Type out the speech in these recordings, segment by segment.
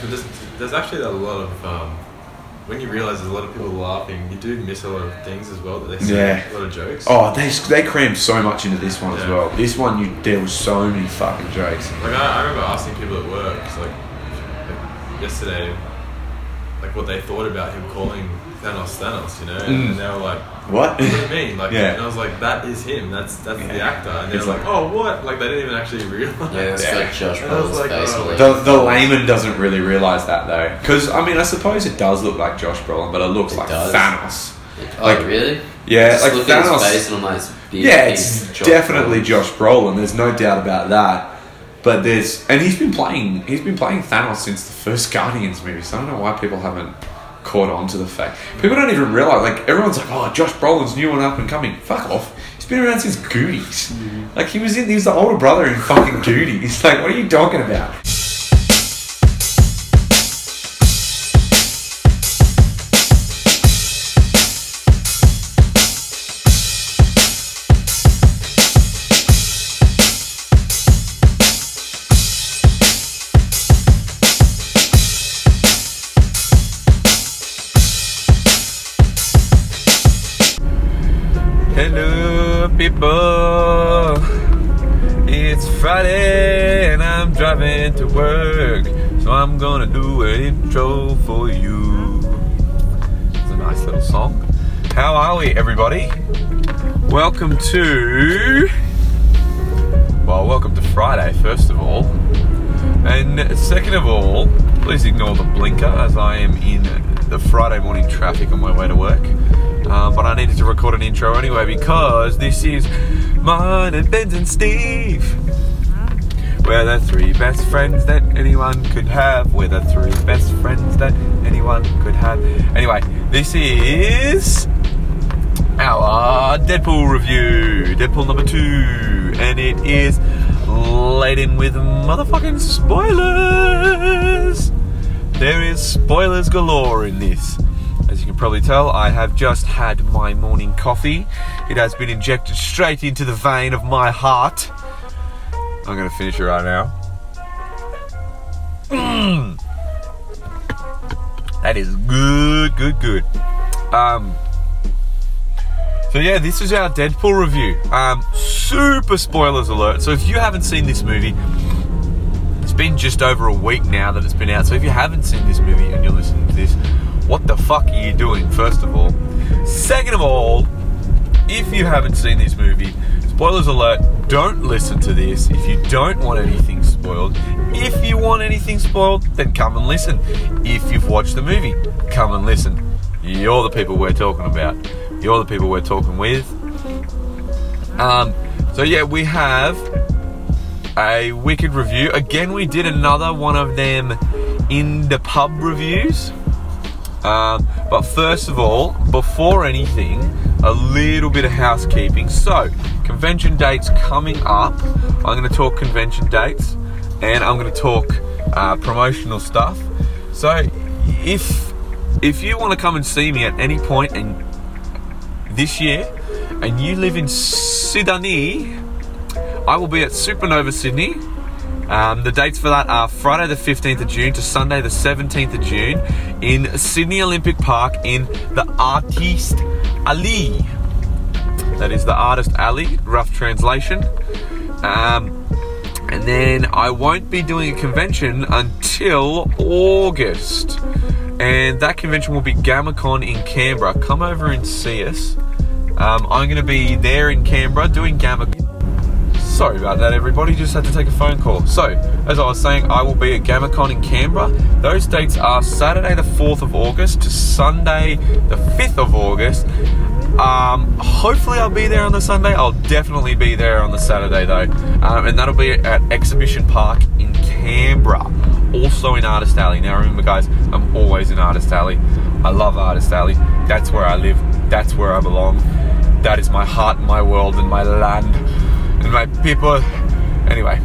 But there's, there's actually a lot of um, when you realise there's a lot of people laughing, you do miss a lot of things as well. That they say Yeah. a lot of jokes. Oh, they they crammed so much into this one as Yeah. well. This one, you there was so many fucking jokes. Like I, I remember asking people at work, like, like yesterday, like what they thought about him calling Thanos Thanos, you know, and, Mm. and they were like, What? "What do you mean?" Like, Yeah. and I was like, "That is him. That's that's the actor." And they It's were like- like, "Oh, what?" Like they didn't even actually realize. Yeah, it's Yeah. like Josh And I Brolin's like, face. oh, The, the layman doesn't really realize that though, because I mean, I suppose it does look like Josh Brolin, but it looks It like does. Thanos. Oh, like- really? Yeah, Just like look at Thanos. his face and I'm like, big, Yeah, it's Josh definitely Brolin. Josh Brolin. There's no doubt about that. But there's and he's been playing he's been playing Thanos since the first Guardians movie. So I don't know why people haven't caught on to the fact. People don't even realize. Like everyone's like, oh, Josh Brolin's new and up and coming. Fuck off. He's been around since Goonies. Mm. Like he was in. He was the older brother in fucking Goonies. Like what are you talking about? People. It's Friday and I'm driving to work, so I'm gonna do an intro for you. It's a nice little song. How are we, everybody? Welcome to. Well, welcome to Friday, first of all. And second of all, please ignore the blinker as I am in the Friday morning traffic on my way to work. Uh, but I needed to record an intro anyway because this is mine and Ben's and Steve. We're the three best friends that anyone could have. We're the three best friends that anyone could have. Anyway, this is our Deadpool review, Deadpool number two, and it is laden with motherfucking spoilers. There is spoilers galore in this. Probably tell, I have just had my morning coffee. It has been injected straight into the vein of my heart. I'm gonna finish it right now. Mm. That is good, good, good. Um, so yeah, this is our Deadpool review. Um, super spoilers alert. So if you haven't seen this movie, it's been just over a week now that it's been out. So if you haven't seen this movie and you're listening to this, what the fuck are you doing? First of all, second of all, if you haven't seen this movie, spoilers alert, don't listen to this if you don't want anything spoiled. If you want anything spoiled, then come and listen. If you've watched the movie, come and listen. You're the people we're talking about. You're the people we're talking with. Um, so yeah, we have a wicked review. Again, we did another one of them in the pub reviews. Um, but first of all, before anything, a little bit of housekeeping. So, convention dates coming up. I'm going to talk convention dates and I'm going to talk uh, promotional stuff. So, if if you want to come and see me at any point in this year and you live in Sydney, I will be at Supernova Sydney. Um, the dates for that are Friday the 15th of June to Sunday the 17th of June in Sydney Olympic Park in the Artiste Alley. That is the Artist Alley, rough translation. Um, and then I won't be doing a convention until August. And that convention will be GammaCon in Canberra. Come over and see us. Um, I'm going to be there in Canberra doing Gamma. Sorry about that, everybody. Just had to take a phone call. So, as I was saying, I will be at GammaCon in Canberra. Those dates are Saturday, the 4th of August to Sunday, the 5th of August. Um, hopefully, I'll be there on the Sunday. I'll definitely be there on the Saturday, though. Um, and that'll be at Exhibition Park in Canberra, also in Artist Alley. Now, remember, guys, I'm always in Artist Alley. I love Artist Alley. That's where I live, that's where I belong. That is my heart, my world, and my land and my people. Anyway,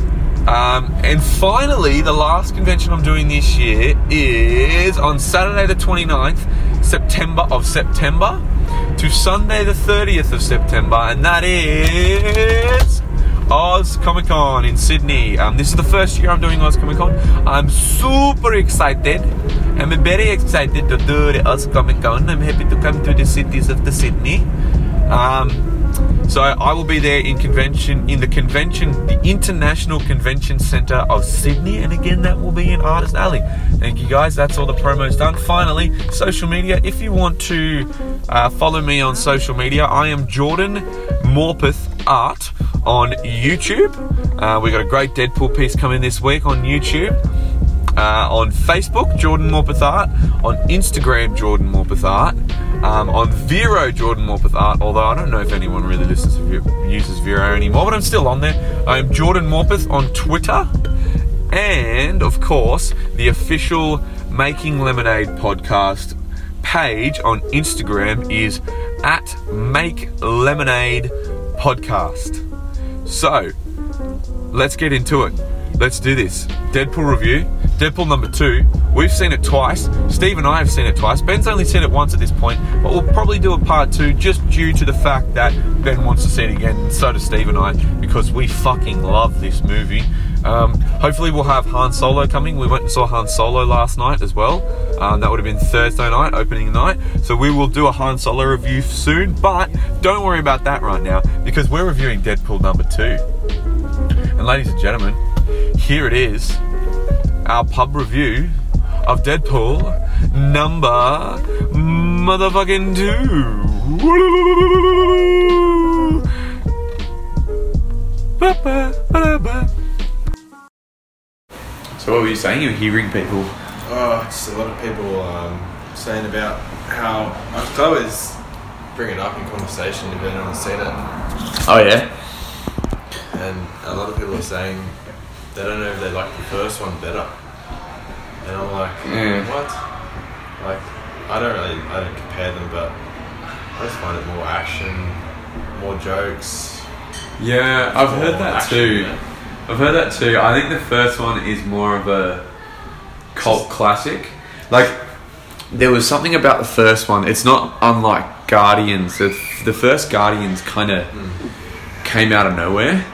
um, and finally, the last convention I'm doing this year is on Saturday, the 29th September of September to Sunday, the 30th of September, and that is Oz Comic Con in Sydney. Um, this is the first year I'm doing Oz Comic Con. I'm super excited. I'm very excited to do the Oz Comic Con. I'm happy to come to the cities of the Sydney. Um, so I will be there in convention in the convention, the International Convention Centre of Sydney, and again that will be in Artist Alley. Thank you guys. That's all the promos done. Finally, social media. If you want to uh, follow me on social media, I am Jordan Morpeth Art on YouTube. Uh, we got a great Deadpool piece coming this week on YouTube. Uh, on Facebook, Jordan Morpeth Art. On Instagram, Jordan Morpeth Art. Um, on Vero, Jordan Morpeth Art. Although I don't know if anyone really listens to uses Vero anymore, but I'm still on there. I am Jordan Morpeth on Twitter. And of course, the official Making Lemonade podcast page on Instagram is at Make Lemonade Podcast. So, let's get into it. Let's do this. Deadpool review. Deadpool number two. We've seen it twice. Steve and I have seen it twice. Ben's only seen it once at this point, but we'll probably do a part two just due to the fact that Ben wants to see it again, and so does Steve and I, because we fucking love this movie. Um, hopefully, we'll have Han Solo coming. We went and saw Han Solo last night as well. Um, that would have been Thursday night, opening night. So we will do a Han Solo review soon, but don't worry about that right now because we're reviewing Deadpool number two. And ladies and gentlemen, here it is our pub review of Deadpool number motherfucking two. So what were you saying? You were hearing people. Oh, just a lot of people um, saying about how I always bring it up in conversation if anyone's seen it, Oh yeah. and a lot of people are saying they don't know if they like the first one better. And I'm like, what? Like, I don't really, I don't compare them, but I just find it more action, more jokes. Yeah, I've heard that action, too. I've heard that too. I think the first one is more of a cult classic. Like, there was something about the first one. It's not unlike Guardians. The, the first Guardians kind of hmm. came out of nowhere.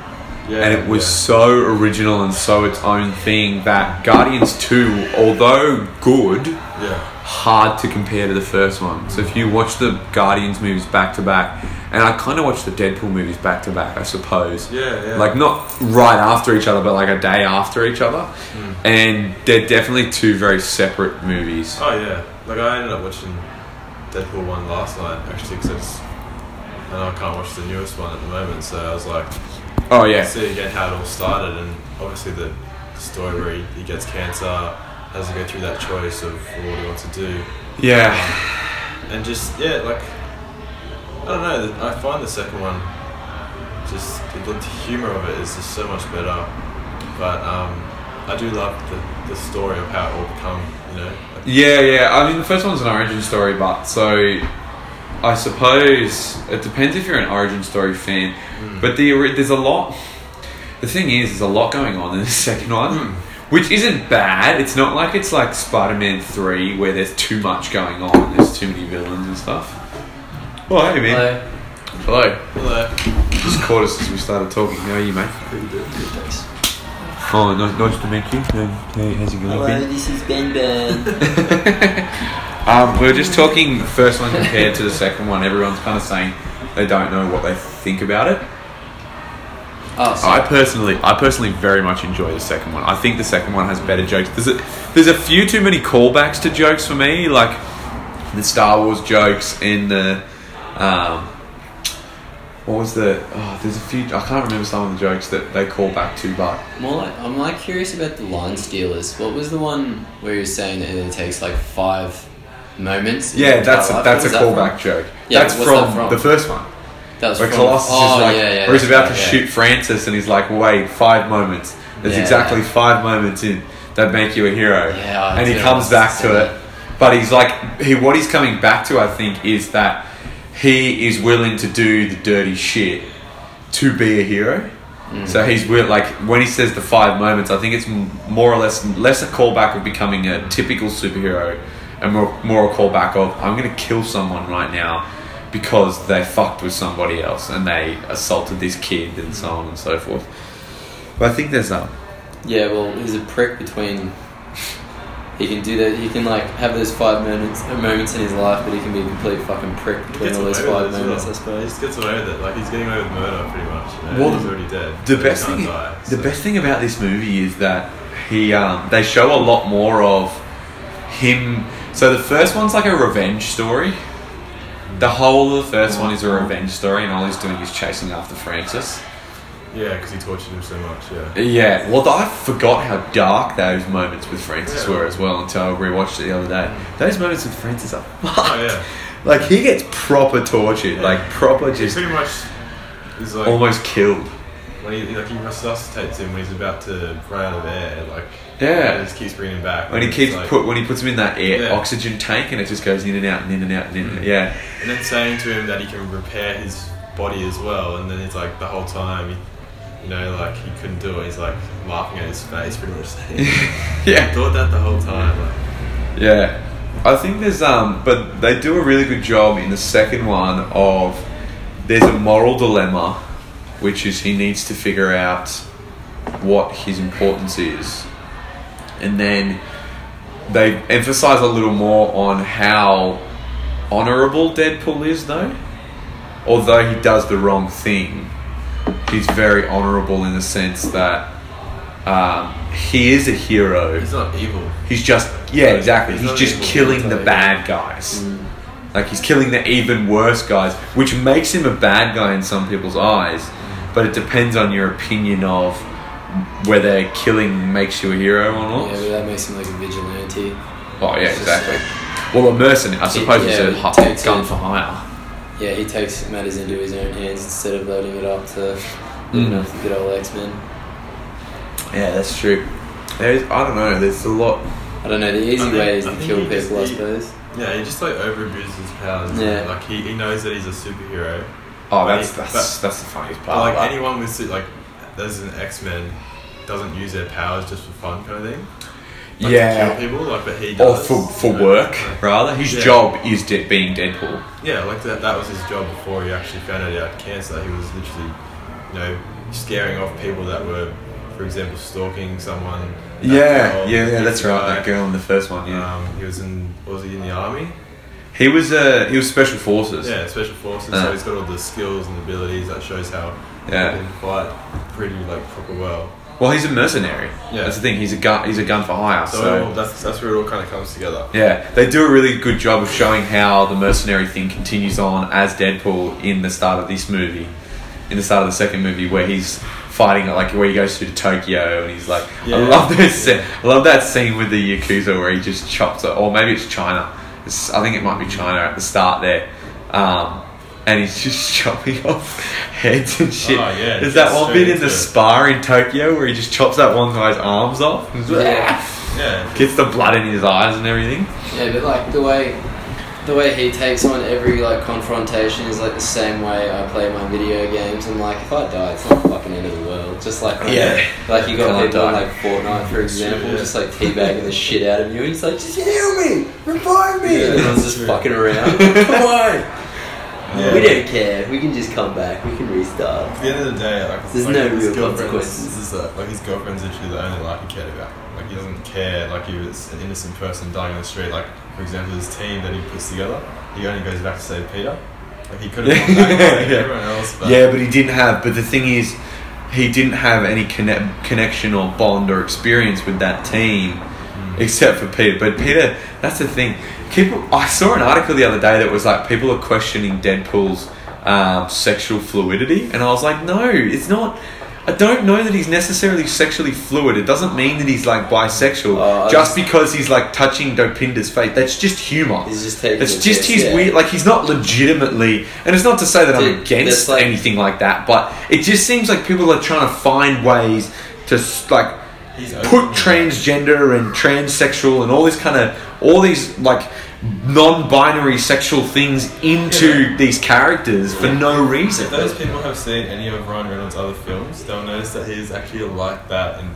Yeah, and it was yeah. so original and so its own thing that Guardians 2, although good, yeah, hard to compare to the first one. So if you watch the Guardians movies back to back, and I kind of watched the Deadpool movies back to back, I suppose. Yeah, yeah. Like not right after each other, but like a day after each other, Hmm. and they're definitely two very separate movies. Oh yeah, like I ended up watching Deadpool one last night actually because it's, and I can't watch the newest one at the moment. So I was like, Oh yeah, see again how it all started, and obviously the story where he, he gets cancer, has to go through that choice of what he wants to do, yeah, and just yeah, like I don't know, I find the second one just the, the humor of it is just so much better, but um, I do love the, the story of how it all become, you know. Yeah, yeah. I mean, the first one's an origin story, but so I suppose it depends if you're an origin story fan. Hmm. But the there's a lot. The thing is, there's a lot going on in the second one, hmm. which isn't bad. It's not like it's like Spider-Man Three where there's too much going on. There's too many villains and stuff. Well, hey man. Hello. hello. Just caught us as we started talking. How are you, mate? Pretty good, good thanks. Oh, nice, nice to meet you. Hey, how's it going? Hello, Ben? this is Ben Ben. Um, we were just talking the first one compared to the second one. Everyone's kind of saying they don't know what they think about it. Oh, so I personally, I personally very much enjoy the second one. I think the second one has better jokes. There's a, there's a few too many callbacks to jokes for me, like the Star Wars jokes and the, um, what was the? Oh, there's a few. I can't remember some of the jokes that they call back to, but more like I'm like curious about the line stealers. What was the one where you were saying that it takes like five moments? yeah, that's a, that's a that callback from? joke. Yeah, that's from, that from? the first one. That was Where from, Colossus oh, is like, yeah, yeah, where he's about right, to yeah. shoot Francis, and he's like, "Wait, five moments. There's exactly five moments in that make you a hero." Yeah, I and he comes back to that. it, but he's like, he what he's coming back to, I think, is that he is willing to do the dirty shit to be a hero. Mm. So he's will like when he says the five moments, I think it's more or less less a callback of becoming a typical superhero, and more more a callback of I'm going to kill someone right now because they fucked with somebody else and they assaulted this kid and so on and so forth. But I think there's um Yeah, well, he's a prick between. He can do that. He can like have those five moments, moments in his life, but he can be a complete fucking prick He between gets all away those with five it moments. well. I suppose. He just gets away with it. Like he's getting away with murder pretty much. You know? Well, he's the- already dead. The so best thing, can't die, the so- best thing about this movie is that he, um, they show a lot more of him. So the first one's like a revenge story. The whole of the first one is a revenge story, and all he's doing is chasing after Francis. Yeah, because he tortured him so much. Yeah. Yeah, well, I forgot how dark those moments with Francis Yeah. were as well until I rewatched it the other day. Those moments with Francis are fucked. Oh yeah. Like he gets proper tortured, Yeah. like proper He just pretty much is like almost killed. when he like he resuscitates him when he's about to run out of air. Like Yeah. he just keeps bringing him back. When he and keeps like- put when he puts him in that air Yeah. oxygen tank and it just goes in and out and in and out and in and. Mm. Yeah. and then saying to him that he can repair his body as well, and then it's like the whole time. He, you know, like he couldn't do it. He's like laughing at his face, pretty much. yeah. Thought that the whole time. Like, Yeah. I think there's um but they do a really good job in the second one of there's a moral dilemma which is he needs to figure out what his importance is. And then they emphasize a little more on how honorable Deadpool is though. Although he does the wrong thing, he's very honorable in the sense that um, he is a hero. he's not evil. He's just yeah, exactly. He's He's just killing the bad guys. Mm. Like he's killing the even worse guys, which makes him a bad guy in some people's eyes. But it depends on your opinion of whether killing makes you a hero or Yeah, not. but that makes him like a vigilante. Oh yeah, It's just exactly. Well, a mercenary, I suppose, yeah, is a it gun it. for hire. Yeah, he takes matters into his own hands instead of loading it up to Mm. looking after the good old X Men. Yeah, that's true. There's, I don't know. There's a lot. I don't know. The easy I think- way is I to kill he just- people, I he- suppose. Yeah, he just like over abuses his powers. Yeah. Like he, he knows that he's a superhero. Oh, that's he- that's that's the funniest But part. like anyone with su- like, there's an X Men doesn't use their powers just for fun kind of thing. Like, to yeah. kill people like, but he Or for, for you know, work, like- rather. His Yeah. job is de- being Deadpool. Yeah, like that. That was his job before he actually found out he had cancer. He was literally, you know, scaring off people that were, for example, stalking someone. Yeah, girl, yeah, yeah, the that's right. That girl in the first one, yeah. Um, he was in. Was he in the army? He was uh, he was special forces. Yeah, special forces. Uh. So he's got all the skills and abilities. That shows how Yeah. he can fight pretty like proper well. Well, he's a mercenary. Yeah. That's the thing. He's a gun. He's a gun for hire. So, So, all- that's that's where it all kind of comes together. yeah, they do a really good job of showing how the mercenary thing continues on as Deadpool in the start of this movie, in the start of the second movie where he's fighting like where he goes through to Tokyo and he's like, Yeah. I love this. I love that scene with the yakuza where he just chops it, or maybe it's China. It's, I think it might be China at the start there. Um, and he's just chopping off heads and shit. Oh, yeah, There's that one bit in the into it. spa in Tokyo where he just chops that one guy's arms off. Yeah. Yeah. Gets the blood in his eyes and everything. Yeah, but like the way the way he takes on every like confrontation is like the same way I play my video games. I'm like, if I die, it's not the fucking end of the world. Just like Yeah. like you got Can't people in die. like Fortnite, for example, yeah. just like teabagging the shit out of you. And he's like, just heal me, revive me. Yeah, and everyone's that's just true. fucking around. Come on. Yeah. We don't care. We can just come back. We can restart. At the end of the day, like, There's like no his real consequences. This is like, like his girlfriend's literally the only life he cared about. Like he doesn't care. Like he was an innocent person dying on the street. Like for example, his team that he puts together, he only goes back to save Peter. Like he could have gone back Yeah. everyone else. But Yeah, but he didn't have. But the thing is, he didn't have any conne- connection or bond or experience with that team, hmm. except for Peter. But Peter, that's the thing. People, I saw an article the other day that was like people are questioning Deadpool's um, sexual fluidity, and I was like, no, it's not. I don't know that he's necessarily sexually fluid. It doesn't mean that he's like bisexual I just because he's like touching Dopinder's face. That's just humor. He's just taking. It's just his yeah. weird, like he's not legitimately, and it's not to say that I'm against like- anything like that, but it just seems like people are trying to find ways to like put transgender and transsexual and all this kind of all these like non-binary sexual things into Yeah. these characters for no reason. If those people have seen any of Ryan Reynolds' other films, they'll notice that he's actually like that in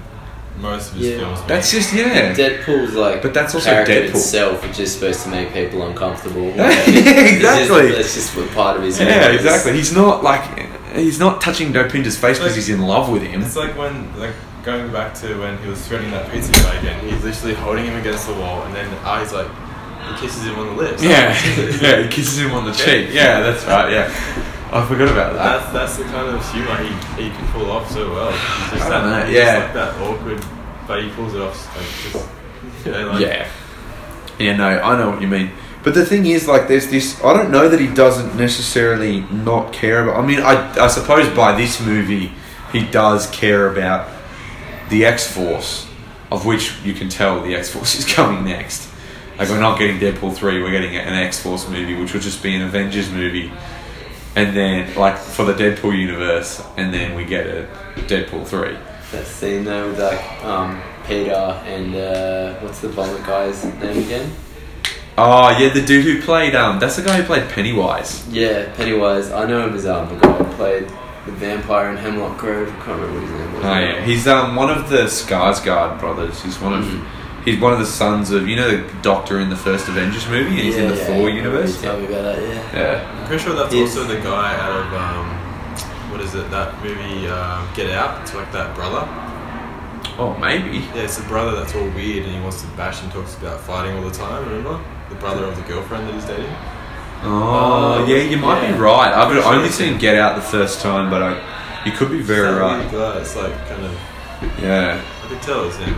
most of his Yeah. films. That's just yeah. Deadpool's like, But that's also character Deadpool. itself which is supposed to make people uncomfortable. exactly. That's just, that's just part of his. Yeah, movies. exactly. He's not like he's not touching Dopinder's face because Like- he's in love with him. It's like when, like, going back to when he was threatening that pizza guy again. He's literally holding him against the wall, and then he's like, he kisses him on the lips. Yeah, yeah. He kisses him on the cheek. Yeah, that's right. Yeah, I forgot about that. That's that's the kind of humor he, he can pull off so well. He's just I that, know, yeah. just like that awkward, but he pulls it off. Like just, you know, like, Yeah. Yeah, no, I know what you mean. But the thing is, like, there's this. I don't know that he doesn't necessarily not care about. I mean, I, I suppose by this movie, he does care about the X Force, of which you can tell the X Force is coming next. Like, we're not getting Deadpool 3, we're getting an X Force movie, which will just be an Avengers movie. And then, like, for the Deadpool universe, and then we get a Deadpool 3. That scene though with like um, Peter and uh, what's the vomit guy's name again? Oh, yeah, the dude who played, um, that's the guy who played Pennywise. Yeah, Pennywise. I know him as um, the guy who played the vampire in Hemlock Grove. I can't remember what his name was. Oh yeah, he's um one of the Skarsgård brothers. He's one of Mhm. he's one of the sons of you know the Doctor in the first Avengers movie, and he's in the Yeah, Thor yeah, universe. You tell me about that, yeah. Yeah. I'm pretty sure that's He's- also the guy out of um, what is it? That movie um, Get Out. It's like that brother. Oh, maybe. Yeah, it's the brother that's all weird and he wants to bash and talks about fighting all the time. Remember the brother of the girlfriend that he's dating? Oh, Uh, yeah, you might be right. I've Pretty sure only it's seen him. Get Out the first time, but I, you could be very It's right. weird. It's like kind of Yeah. I could tell it's him.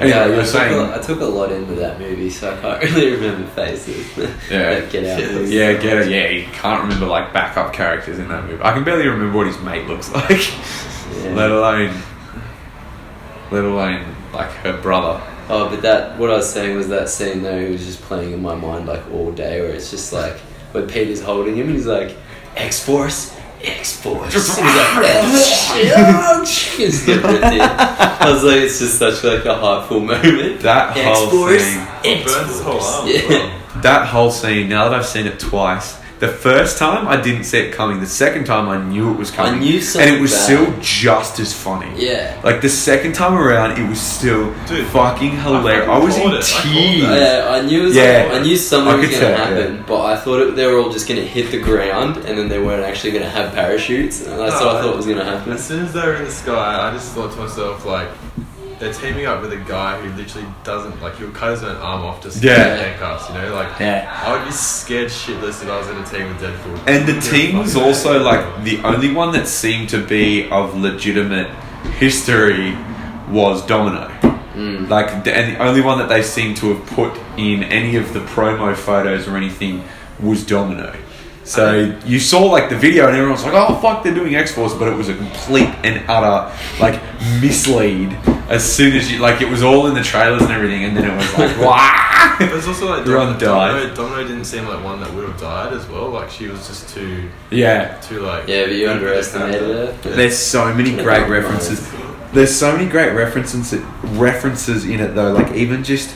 Anyway, yeah, you were I took, saying- a, I took a lot into that movie, so I can't really remember faces. Yeah. Get out. Yeah. Yeah, Get It. Yeah, you can't remember like backup characters in that movie. I can barely remember what his mate looks like, Yeah. let alone, let alone like her brother. Oh, but that what I was saying was that scene though. It was just playing in my mind like all day, where it's just like when Peter's holding him, and he's like X Force, X Force. He's like, oh, shit. It's the ripped in. I was like, it's just such like a heartful moment. That X whole Force, scene. X burns his whole Force. Yeah. That whole scene, now that I've seen it twice, the first time I didn't see it coming. The second time I knew it was coming. knew And it was bad. still just as funny. Yeah. Like the second time around, it was still Dude, fucking hilarious. I, fucking was in called it. Tears. it. Yeah, I knew it was Yeah. I knew something I was gonna tell, happen, yeah. but I thought it, they were all just gonna hit the ground, and then they weren't actually gonna have parachutes. And that's what I thought was gonna happen. As soon as they were in the sky, I just thought to myself like. They're teaming up with a guy who literally doesn't like he'll cut his own arm off just Yeah. to get handcuffs, you know, like Yeah. I would be scared shitless if I was in a team with Deadpool. And the team was also like the only one that seemed to be of legitimate history was Domino. Mm. Like, the- and the only one that they seemed to have put in any of the promo photos or anything was Domino. So you saw like the video and everyone's like, "Oh fuck, they're doing X Force," but it was a complete and utter like mislead. As soon as you like, it was all in the trailers and everything, and then it was like, "Wow!" But it's also like Everyone Domino. Domino, Domino didn't seem like one that would have died as well. Like she was just too, yeah, too like. Yeah, but you underestimated into her. that. There's so many great references. There's so many great references references in it though. Like even just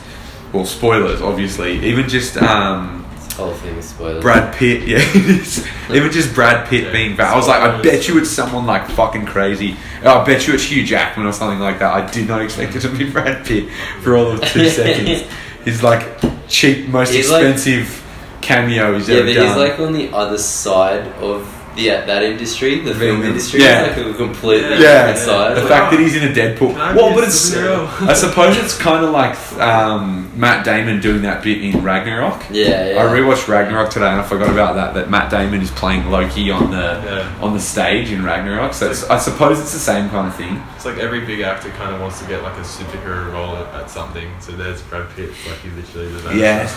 well, spoilers obviously. Even just um, This whole thing is spoilers. Brad Pitt. Yeah, it is. even just Brad Pitt Yeah, being back. I was like, I bet you it's someone like fucking crazy. I bet you it's Hugh Jackman or something like that. I did not expect it to be Brad Pitt for all of two seconds. He's like cheap, most He's like- expensive cameo he's Yeah, ever but done. he's like on the other side of the that industry, the film Being- industry. yeah. It's like a completely Yeah, different side. the Like, fact that he's in a Deadpool. I Well, but it's. I suppose it's kind of like um, Matt Damon doing that bit in Ragnarok. yeah, yeah. I rewatched Ragnarok today and I forgot about that. That Matt Damon is playing Loki on the Yeah. on the stage in Ragnarok. So it's, I suppose it's the same kind of thing. It's like every big actor kind of wants to get like a superhero role at, at something. So there's Brad Pitt, like he literally did that. Yeah.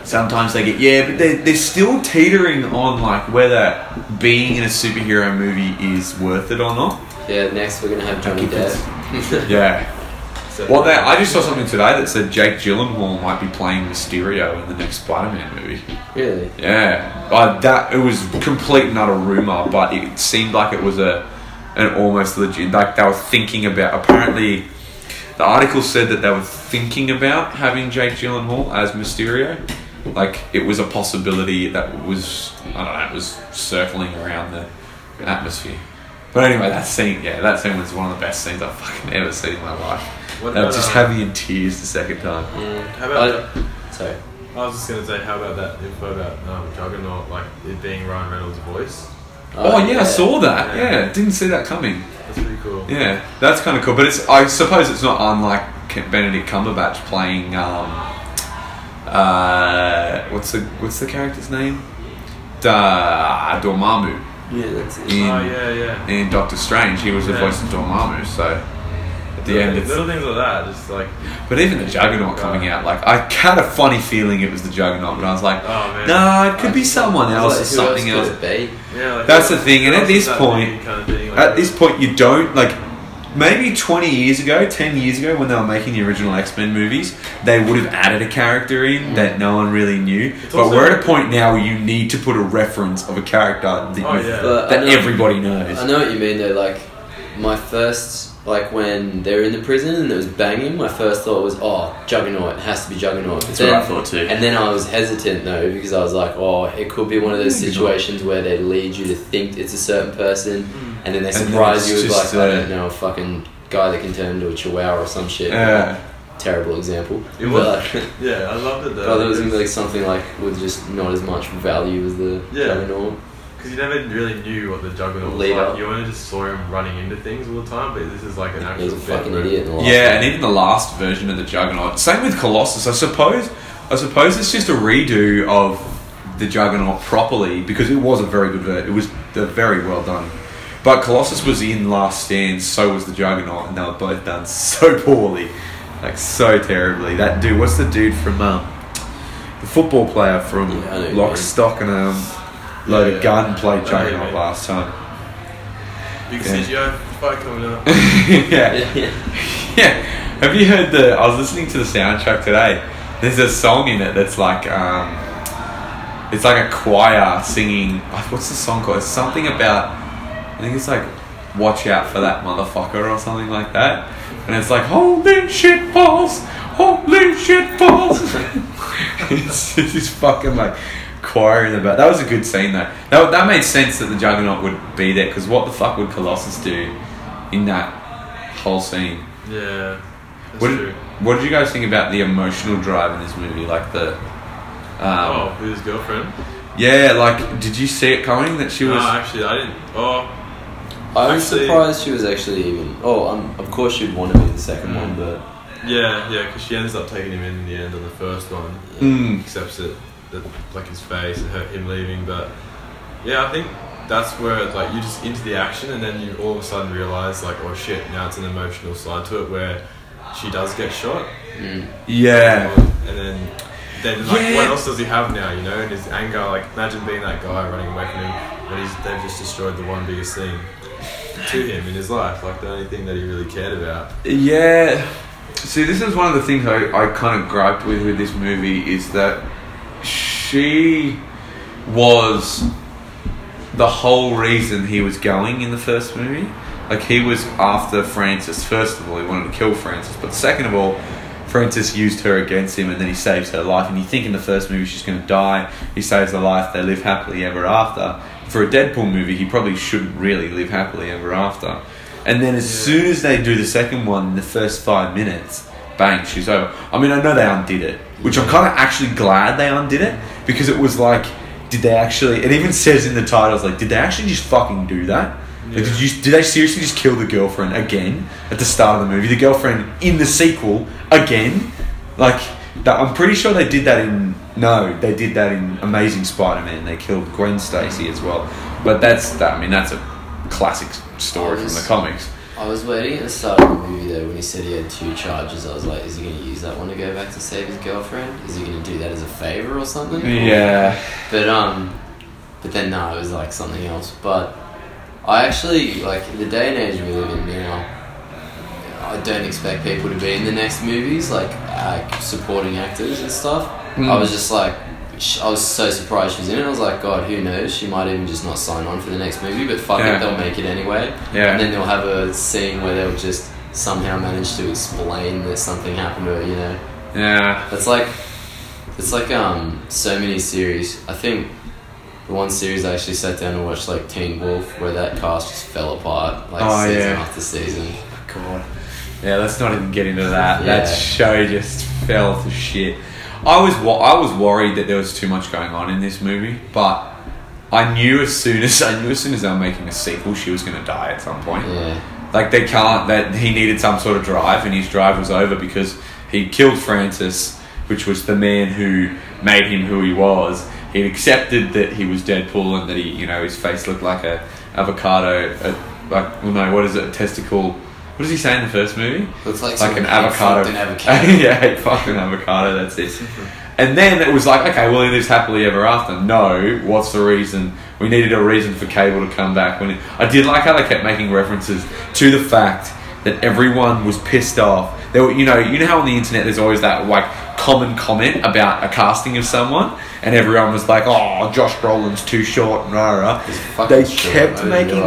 Sometimes they get yeah, but they're, they're still teetering on like whether being in a superhero movie is worth it or not. yeah, next we're gonna have Johnny Depp. Yeah. So- Well, that, I just saw something today that said Jake Gyllenhaal might be playing Mysterio in the next Spider-Man movie. really? Yeah, uh, that it was complete and utter rumor, but it seemed like it was a an almost legit. Like they were thinking about. Apparently, the article said that they were thinking about having Jake Gyllenhaal as Mysterio. Like it was a possibility that was I don't know. It was circling around the atmosphere. But anyway, that scene, yeah, that scene was one of the best scenes I've fucking ever seen in my life. What That about, just um, had me in tears the second time. Yeah. How about I- sorry. I was just gonna say, how about that info about um, Juggernaut, like it being Ryan Reynolds' voice? Oh, yeah, I saw that. Yeah. Yeah, didn't see that coming. That's pretty cool. Yeah, that's kind of cool. But it's I suppose it's not unlike Benedict Cumberbatch playing um, uh, what's the what's the character's name? Da Dormammu Yeah, that's it. in Oh yeah, yeah. in Doctor Strange. He was the Yeah. voice of Dormammu. So at the end, it's, little things like that, just like but even the Juggernaut coming out, like I had a funny feeling it was the Juggernaut, but I was like, oh man. no, it could be someone else like, or something else else. be? Yeah, like, That's the thing, and at this point- kind of thing, like, At this point, you don't like. Maybe 20 years ago, 10 years ago, when they were making the original X Men movies, they would have added a character in mm. that no one really knew. It's but also- we're at a point now where you need to put a reference of a character that, Oh, you- yeah. But I that know- everybody knows. I know what you mean though. Like my first, like when they were in the prison and it was banging, my first thought was, "Oh, Juggernaut. It has to be Juggernaut." But That's then, what I thought too. And then I was hesitant though because I was like, "Oh, it could be one of those situations where they lead you to think it's a certain person, and then they surprise it's you with like, I uh, don't know, a fucking guy that can turn into a chihuahua or some shit." Yeah. Terrible example. It was- But, like, Yeah, I loved it though. but it was like something like with just not as much value as the Yeah. Juggernaut. Because you never really knew what the Juggernaut was Leader. like. You only just saw him running into things all the time, but this is like an actual He's a bit fucking where- idiot. In the last Yeah, one. and even the last version of the Juggernaut. Same with Colossus. I suppose. I suppose it's just a redo of the Juggernaut properly because it was a very good version. It was uh, very well done. But Colossus was in Last Stand, so was the Juggernaut, and they were both done so poorly, like so terribly. That dude, what's the dude from um, the football player from Yeah, I know who you Lock, mean. Stock, and um, Loaded Yeah. Gun played I know who Juggernaut mean. last time. Big Yeah. CGI fight coming up. yeah. yeah. Yeah. Have you heard the? I was listening to the soundtrack today. There's a song in it that's like, um, it's like a choir singing. What's the song called? It's something about. I think it's like, "Watch out for that motherfucker" or something like that. And it's like, "Holy shit balls! Holy shit balls!" it's just fucking like choir in the back. That was a good scene though. That that made sense that the Juggernaut would be there because what the fuck would Colossus do in that whole scene? Yeah, that's What true. did, what did you guys think about the emotional drive in this movie? Like the, oh, um, with his girlfriend? yeah, like did you see it coming that she was? No, was? actually, I didn't. Oh, I was Actually- surprised she was actually even. Oh, um, of course she'd want to be the second one, but yeah, yeah, because she ends up taking him in in the end on the first one. Mm, accepts it, that, like his face and her, him leaving. But yeah, I think that's where it's like you just into the action, and then you all of a sudden realize like, oh shit, now it's an emotional side to it where she does get shot, mm, yeah, and then then like Yeah. what else does he have now? You know, and his anger. Like imagine being that guy running away from him when he's they've just destroyed the one biggest thing to him in his life, like the only thing that he really cared about. yeah. See, this is one of the things I, I kind of griped with with this movie is that she was the whole reason he was going in the first movie. Like he was after Francis. First of all, he wanted to kill Francis, but second of all, Francis used her against him, and then he saves her life. And you think in the first movie she's going to die. He saves her life. They live happily ever after. For a Deadpool movie, he probably shouldn't really live happily ever after. And then as Yeah. soon as they do the second one, in the first five minutes, bang, she's over. I mean, I know they undid it, which I'm kind of actually glad they undid it because it was like, did they actually? It even says in the titles like, did they actually just fucking do that? Like, did you? Did they seriously just kill the girlfriend again at the start of the movie? The girlfriend in the sequel again? Like, that, I'm pretty sure they did that in. No, they did that in Amazing Spider-Man. They killed Gwen Stacy as well. But that's that. I mean, that's a classic story from the comics. I was waiting at the start of the movie though when he said he had two charges. I was like, is he going to use that one to go back to save his girlfriend? Is he going to do that as a favor or something? Yeah. But um, but then no, it was like something else. But I actually like in the day and age we live in now. I don't expect people to be in the next movies, like uh, supporting actors and stuff. Mm. I was just like, sh- I was so surprised she was in it. I was like, God, who knows? She might even just not sign on for the next movie, but fuck Yeah. it, they'll make it anyway. Yeah. And then they'll have a scene where they'll just somehow manage to explain that something happened to her. You know, Yeah. it's like it's like um so many series. I think the one series I actually sat down and watched like Teen Wolf, where that cast just fell apart like Oh, season yeah. after season. God. Yeah, let's not even get into that. That show just fell to shit. I was wa- I was worried that there was too much going on in this movie, but I knew as soon as I knew as soon as they were making a sequel, she was going to die at some point. Yeah. Like they can't. That he needed some sort of drive, and his drive was over because he killed Francis, which was the man who made him who he was. He accepted that he was Deadpool and that he, you know, his face looked like a avocado. A, like, well, no, what is it? A testicle. What does he say in the first movie? Looks like, like an avocado. Avocado. yeah, ate fucking avocado. That's it. And then it was like, okay, well, he lives happily ever after. No, what's the reason? We needed a reason for Cable to come back. When it, I did like how they kept making references to the fact that everyone was pissed off. There were, you know, you know how on the internet there's always that like common comment about a casting of someone, and everyone was like, "Oh, Josh Brolin's too short," and rah, rah. They kept making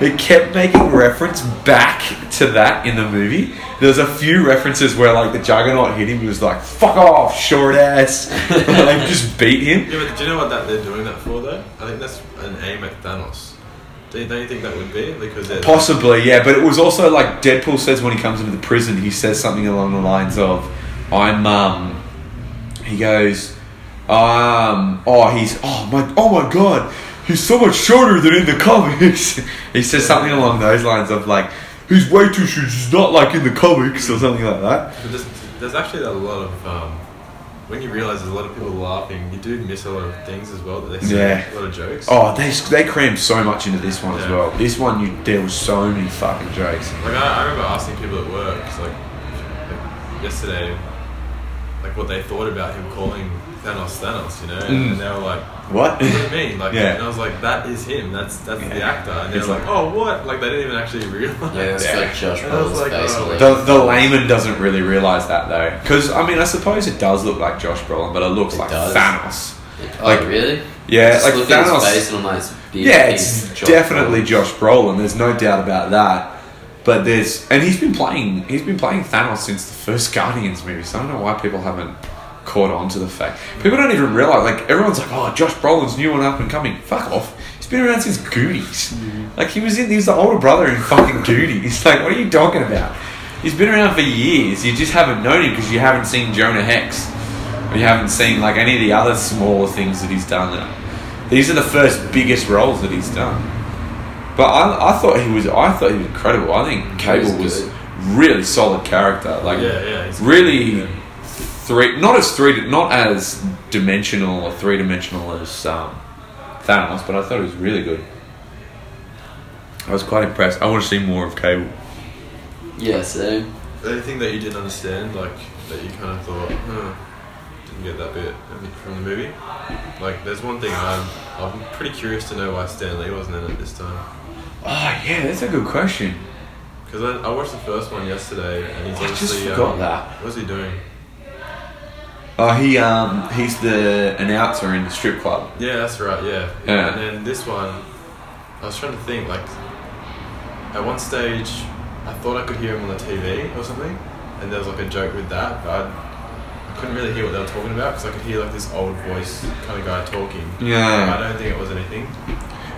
realise. they kept making reference back to that in the movie. There's a few references where like the Juggernaut hit him, he was like, "Fuck off, short ass," and like just beat him. Yeah, but do you know what that they're doing that for though? I think that's an aim at Thanos. Do you, don't you think that would be because they're Possibly, yeah, but it was also like Deadpool says when he comes into the prison, he says something along the lines of, "I'm um," he goes, um, oh, he's oh my oh my god, he's so much shorter than in the comics. he says something along those lines of like, he's way too short, he's not like in the comics or something like that. There's, there's actually a lot of um, when you realise there's a lot of people laughing, you do miss a lot of things as well that they say. Yeah. A lot of jokes. Oh, they they crammed so much into this one as well. This one, you there was so many fucking jokes. Like I, I remember asking people at work, like, like yesterday, like what they thought about him calling Thanos Thanos, you know, Mm. and they were like, What? "What do you mean?" Like, Yeah. and I was like, "That is him. That's that's the actor." And they It's were like, like- "Oh, what?" Like they didn't even actually realize. Yeah, it's Yeah. like Josh And I Brolin's like, face. oh, all like- over. The, the layman doesn't really realize that though, because I mean, I suppose it does look like Josh Brolin, but it looks It like does. Thanos. Oh, like- really? Yeah, Just like Thanos. his face and I'm like, it's big, Yeah, it's Josh definitely Brolin. Josh Brolin. There's no doubt about that. But there's and he's been playing he's been playing Thanos since the first Guardians movie. So I don't know why people haven't caught on to the fact. People don't even realize like everyone's like, oh, Josh Brolin's new and up and coming. Fuck off. He's been around since Goonies. Like he was in he was the older brother in fucking Goonies. Like what are you talking about? He's been around for years. You just haven't known him because you haven't seen Jonah Hex. Or you haven't seen like any of the other smaller things that he's done. These are the first biggest roles that he's done. But I, I thought he was I thought he was incredible. I think Cable was was really solid character. Like yeah, yeah. really yeah. Three not as three not as dimensional or three dimensional as um, Thanos, but I thought it was really good. I was quite impressed. I want to see more of Cable. Yeah, so Anything that you didn't understand, like that you kind of thought, huh, didn't get that bit from the movie. Like, there's one thing I'm I'm pretty curious to know why Stan Lee wasn't in it this time. Oh yeah, that's a good question. Because I, I watched the first one yesterday, and he's I just forgot um, that. What's he doing? Oh, he um he's the announcer in the strip club. Yeah, that's right. Yeah. Yeah. And then this one, I was trying to think. Like, at one stage, I thought I could hear him on the TV or something, and there was like a joke with that, but I, I couldn't really hear what they were talking about because I could hear like this old voice kind of guy talking. Yeah. I don't think it was anything.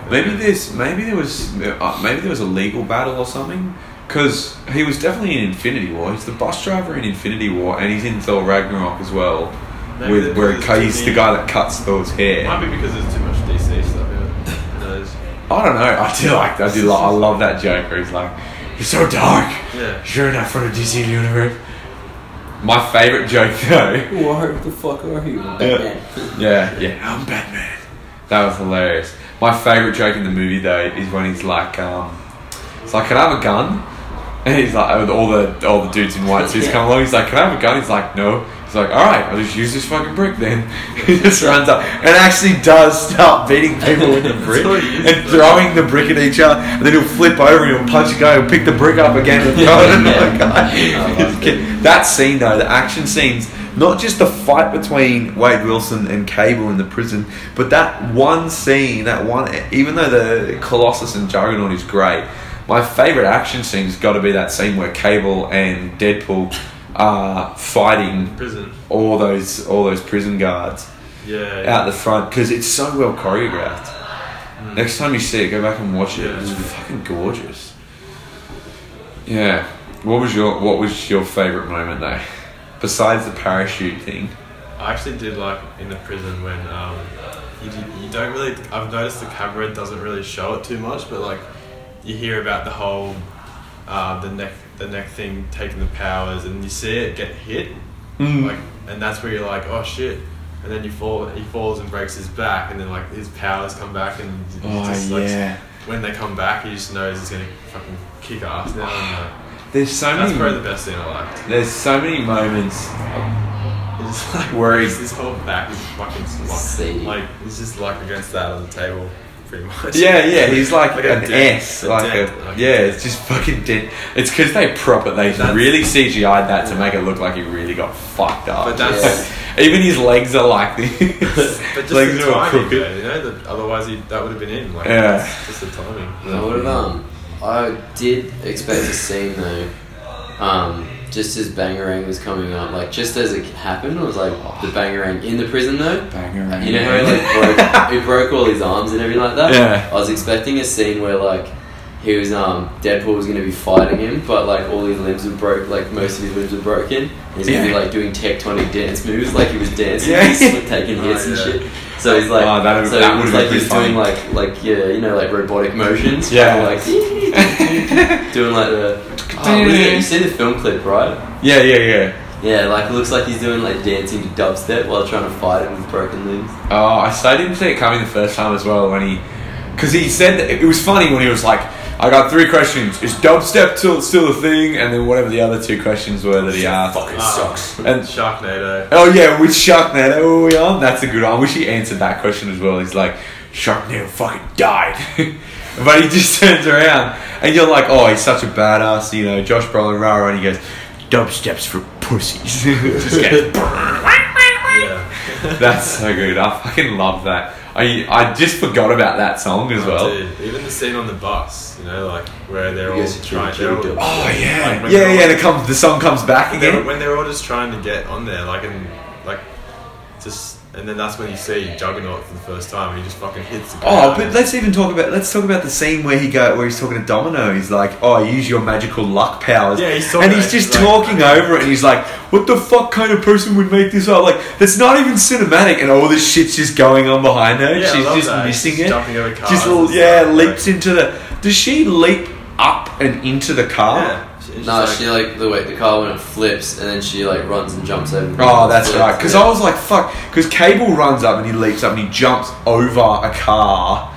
Maybe this. Maybe there was. Uh, maybe there was a legal battle or something. Because he was definitely in Infinity War. He's the bus driver in Infinity War, and he's in Thor Ragnarok as well. Maybe with where he's the guy that cuts Thor's It might be because there's too much DC stuff in it. Who knows? I don't know. I do like. I do. Like, I love that joke where he's like, "You're so dark. Yeah. You're not from the DC universe." My favorite joke though. who are the fuck are you? Batman. Yeah, yeah, I'm Batman. That was hilarious. My favorite joke in the movie though is when he's like, um, it's like, can I have a gun? And he's like, oh, with all the all the dudes in white suits come along. He's like, can I have a gun? He's like, no. He's like, all right, I'll just use this fucking brick then. he just runs up and actually does start beating people with the brick all he uses, and throwing the brick at each other. And then he'll flip over and he'll punch a guy and pick the brick up again and throw it at another guy. That scene though, the action scenes, not just the fight between Wade Wilson and Cable in the prison, but that one scene, that one, even though the Colossus and Juggernaut is great, my favourite action scene's got to be that scene where Cable and Deadpool are fighting Prison. all those all those prison guards Yeah. out the front because it's so well choreographed. Next time you see it, go back and watch it. Yeah. It's fucking gorgeous. Yeah. What was your What was your favorite moment though? Besides the parachute thing. I actually did like in the prison when um, you, you don't really. I've noticed the camera doesn't really show it too much, but like you hear about the whole uh, the neck the neck thing taking the powers, and you see it get hit, Mm. like, and that's where you're like, oh shit. And then you fall, he falls and breaks his back, and then like his powers come back, and Oh just, like, yeah. when they come back, he just knows he's gonna fucking kick ass now. And, uh, There's so that's many. probably the best thing I liked. There's so many moments. Just like he's- his whole back is fucking like, like he's just like against that on the table, pretty much. Yeah, yeah, he's like, Like a an dent, S, a like dent, a like yeah. dent. It's just fucking dead. It's because they prop it. They That's- really CGI'd that to make it look like he really got fucked up. But that's Yeah. Even his legs are like this. but just legs the timing, though, you know. The, otherwise, he, that would have been in. Like, Yeah. it's just the timing. I would have, um, I did expect a scene though, um, just as Bangarang was coming up, like just as it happened, it was like the Bangarang in the prison though. Bangarang. You know how he like broke, he broke all his arms and everything like that. Yeah. I was expecting a scene where like he was um Deadpool was gonna be fighting him, but like all his limbs were broke, like most of his limbs were broken. He's gonna be like doing tectonic dance moves, like he was dancing, Yeah. taking Oh, hits and yeah. shit. So he's like, Oh, that'd- so that it was like been he was doing like like yeah, you know, like robotic motions. Yeah. like doing like the. Oh, look at- you see the film clip, right? Yeah, yeah, yeah. Yeah, like it looks like he's doing like dancing to dubstep while trying to fight him with broken limbs. Oh, I so I didn't see it coming the first time as well when he, because he said that it was funny when he was like, "I got three questions: Is dubstep still still a thing?" And then whatever the other two questions were that he asked. Fucking sucks. And Sharknado. oh yeah, which Sharknado are we on? That's a good one. I wish he answered that question as well. He's like, Sharknado fucking died. but he just turns around and you're like, oh, he's such a badass, you know, Josh Brolin, rah, rah, and he goes, dubstep's for pussies. just goes, Yeah. That's so good. I fucking love that. I I just forgot about that song as well. Dude, even the scene on the bus, you know, like where they're all guys trying. true, They're all, Oh yeah, Like yeah, yeah. all- The comes the song comes back they're- again. when they're all just trying to get on there, like and like just, and then that's when you see Juggernaut for the first time. and He just fucking hits the Oh, but let's even talk about let's talk about the scene where he go where he's talking to Domino. He's like, "Oh, use your magical luck powers." Yeah, he's talking and he's just he's like- talking over it, and he's like, "What the fuck kind of person would make this up? Like, that's not even cinematic." And all this shit's just going on behind her. Yeah, She's just that. missing She's it. jumping over cars just little, yeah, stuff, leaps like- into the. Does she leap up and into the car? yeah. She- she's No, she like the way the car when it flips and then she like runs and jumps over. Oh, that's flips, right. Because yeah. I was like, fuck. Because Cable runs up and he leaps up and he jumps over a car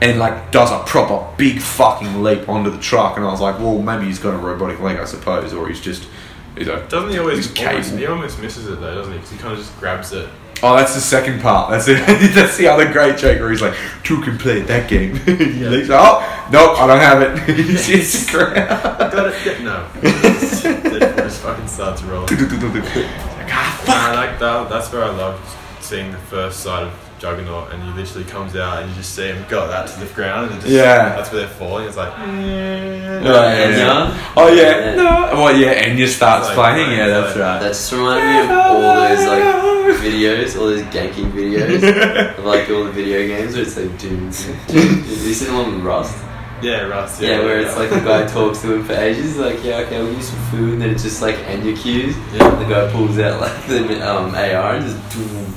and like does a proper big fucking leap onto the truck. And I was like, well, maybe he's got a robotic leg, I suppose, or he's just, you know. Doesn't he always? He's almost, cable. he almost misses it though, doesn't he? Because he kind of just grabs it. Oh, that's the second part. That's it. that's the other great joke where he's like, two can play that game. he Yeah. leaps. Oh, nope, I don't have it. He's ground. Got it? No. Just fucking starts rolling. like, ah, fuck. I like that. That's where I loved seeing the first side of Juggernaut, and he literally comes out, and you just see him got that to the ground, and just, Yeah. that's where they're falling. It's like, mm. Yeah, Yeah. yeah. Oh yeah, Yeah. no. Well, yeah, Enya starts Like, playing. Yeah, that's like- right. That just reminded me of all those like videos, all those ganking videos of like all the video games where it's like doom, doom, doom. Have you seen the one with Rust? Yeah, Rust. Yeah, where it's like the guy talks to him for ages, like, yeah, okay, we'll use some food, and then it's just like Enya cues. Yeah. And the guy pulls out like the um, AR and just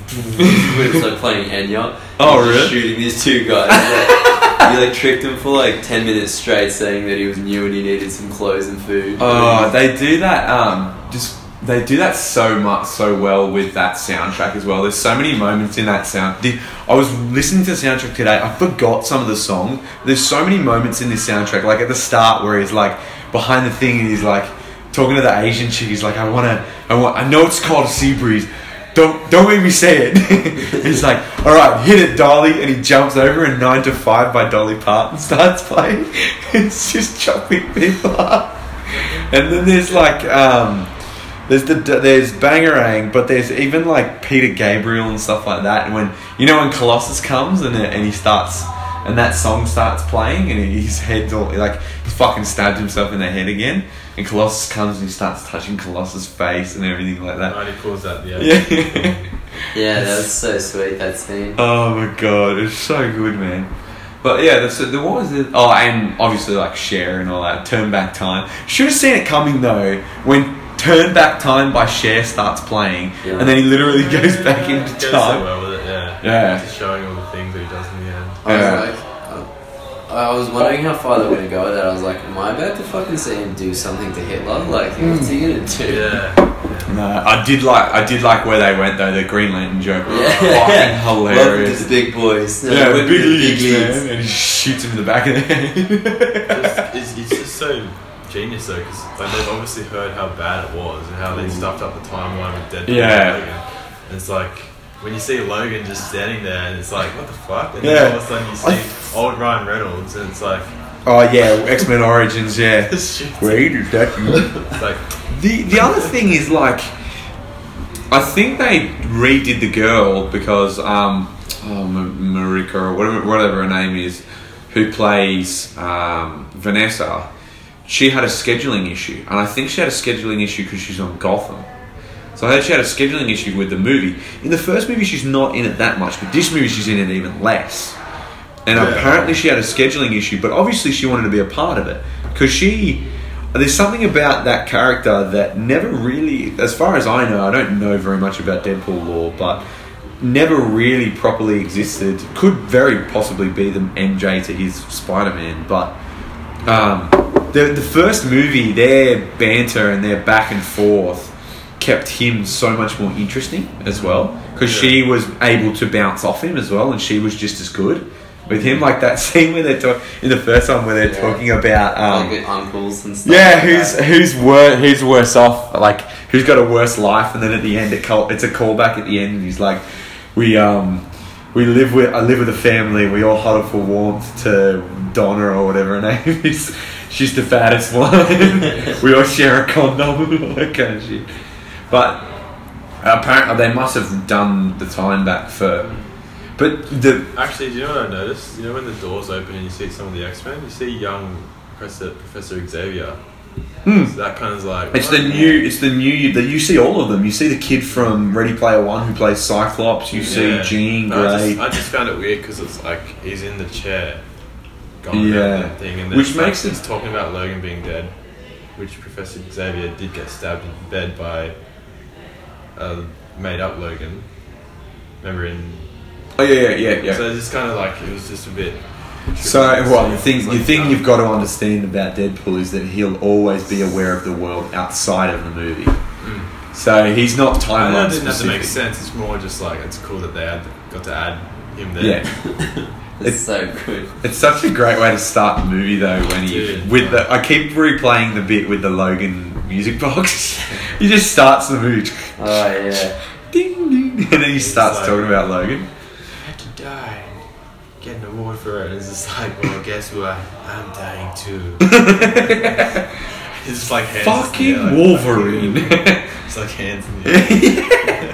it's like playing Enya. Oh, really? Shooting these two guys. Like, he like tricked him for like ten minutes straight, saying that he was new and he needed some clothes and food. Oh, they do that. Um, just they do that so much, so well with that soundtrack as well. There's so many moments in that sound. The, I was listening to the soundtrack today. I forgot some of the song. There's so many moments in this soundtrack. Like at the start where he's like behind the thing and he's like talking to the Asian chick. He's like, I wanna, I want, I know it's called a sea breeze. Don't don't make me say it. he's like, all right, hit it, Dolly, and he jumps over and Nine to Five by Dolly Parton starts playing. it's just chopping people up. And then there's like um, there's the there's Bangarang, but there's even like Peter Gabriel and stuff like that. And when you know when Colossus comes and uh, and he starts and that song starts playing and his head's all like he's fucking stabbed himself in the head again. And Colossus comes and he starts touching Colossus' face and everything like that. And he calls that the Yeah. Yeah, that was so sweet that scene. oh my god, it's so good, man. But yeah, that's, there was it. Oh, and obviously like Cher and all that. Turn back time. Should have seen it coming though when Turn Back Time by Cher starts playing, Yeah. and then he literally goes back He into goes so time. well with it, yeah. Yeah. Just showing all the things that he does in the end. I was like, uh, I was wondering how far they were going to go with that. I was like, am I about to fucking see him do something to Hitler? Like, what's he going to do? Yeah. No, I did like I did like where they went though. The Green Lantern joke, was Yeah. fucking hilarious. to the big boys. No, Yeah, welcome big to the leagues, man, and he shoots him in the back of the head. just, it's, it's just so genius though, because like, they've obviously heard how bad it was and how they stuffed up the timeline with Deadpool Yeah. and Logan. And it's like when you see Logan just standing there, and it's like, what the fuck? And then all of a sudden you see old Ryan Reynolds, and it's like, oh yeah, X Men Origins, yeah. shit. That? It's like, The the other thing is like, I think they redid the girl because um, oh, Marika or whatever whatever her name is, who plays um, Vanessa. She had a scheduling issue, and I think she had a scheduling issue because she's on Gotham. So I heard she had a scheduling issue with the movie. In the first movie, she's not in it that much, but this movie, she's in it even less. And Yeah. apparently, she had a scheduling issue, but obviously, she wanted to be a part of it because she. There's something about that character that never really, as far as I know, I don't know very much about Deadpool lore, but never really properly existed. Could very possibly be the MJ to his Spider-Man, but um, the the first movie, their banter and their back and forth kept him so much more interesting as well because she was able to bounce off him as well, and she was just as good with him. Like that scene where they're talking in the first one where they're Yeah. talking about um, Like uncles and stuff. yeah, like who's that. who's worse? Who's worse off? Like who's got a worse life? And then at the end, it call, it's a callback at the end, and he's like, "We um, we live with I live with a family. We all huddle for warmth to Donna or whatever her name is. She's the fattest one. we all share a condom all that kind of shit. But apparently, they must have done the time back for. But the actually, do you know what I noticed? You know when the doors open and you see some of the X Men, you see young Professor, Professor Xavier. Hmm. So that kind of like It's the new. It's the new. The, you see all of them. You see the kid from Ready Player One who plays Cyclops. You see Yeah. Jean No, I Grey. just, I just found it weird because it's like he's in the chair, going Yeah. around that thing, and then Which makes it- talking about Logan being dead, which Professor Xavier did get stabbed in bed by a made-up Logan. Remember in oh yeah, yeah, yeah, yeah. so it's just kind of like it was just a bit. So well, the thing, the thing you've got to understand about Deadpool is that he'll always be aware of the world outside of the movie. Mm. So he's not timeline have to make sense. It's more just like it's cool that they had got to add him there. Yeah, It's so good. it's such a great way to start the movie though. When he Dude. with the, I keep replaying the bit with the Logan music box. he just starts the movie, Oh yeah. ding ding, and then he starts like- talking about Logan. I had to die. Get an award for it. And it's just like, well, guess what? I'm dying too. it's just like hands. Fucking in the air, like- Wolverine. It's like hands in the air.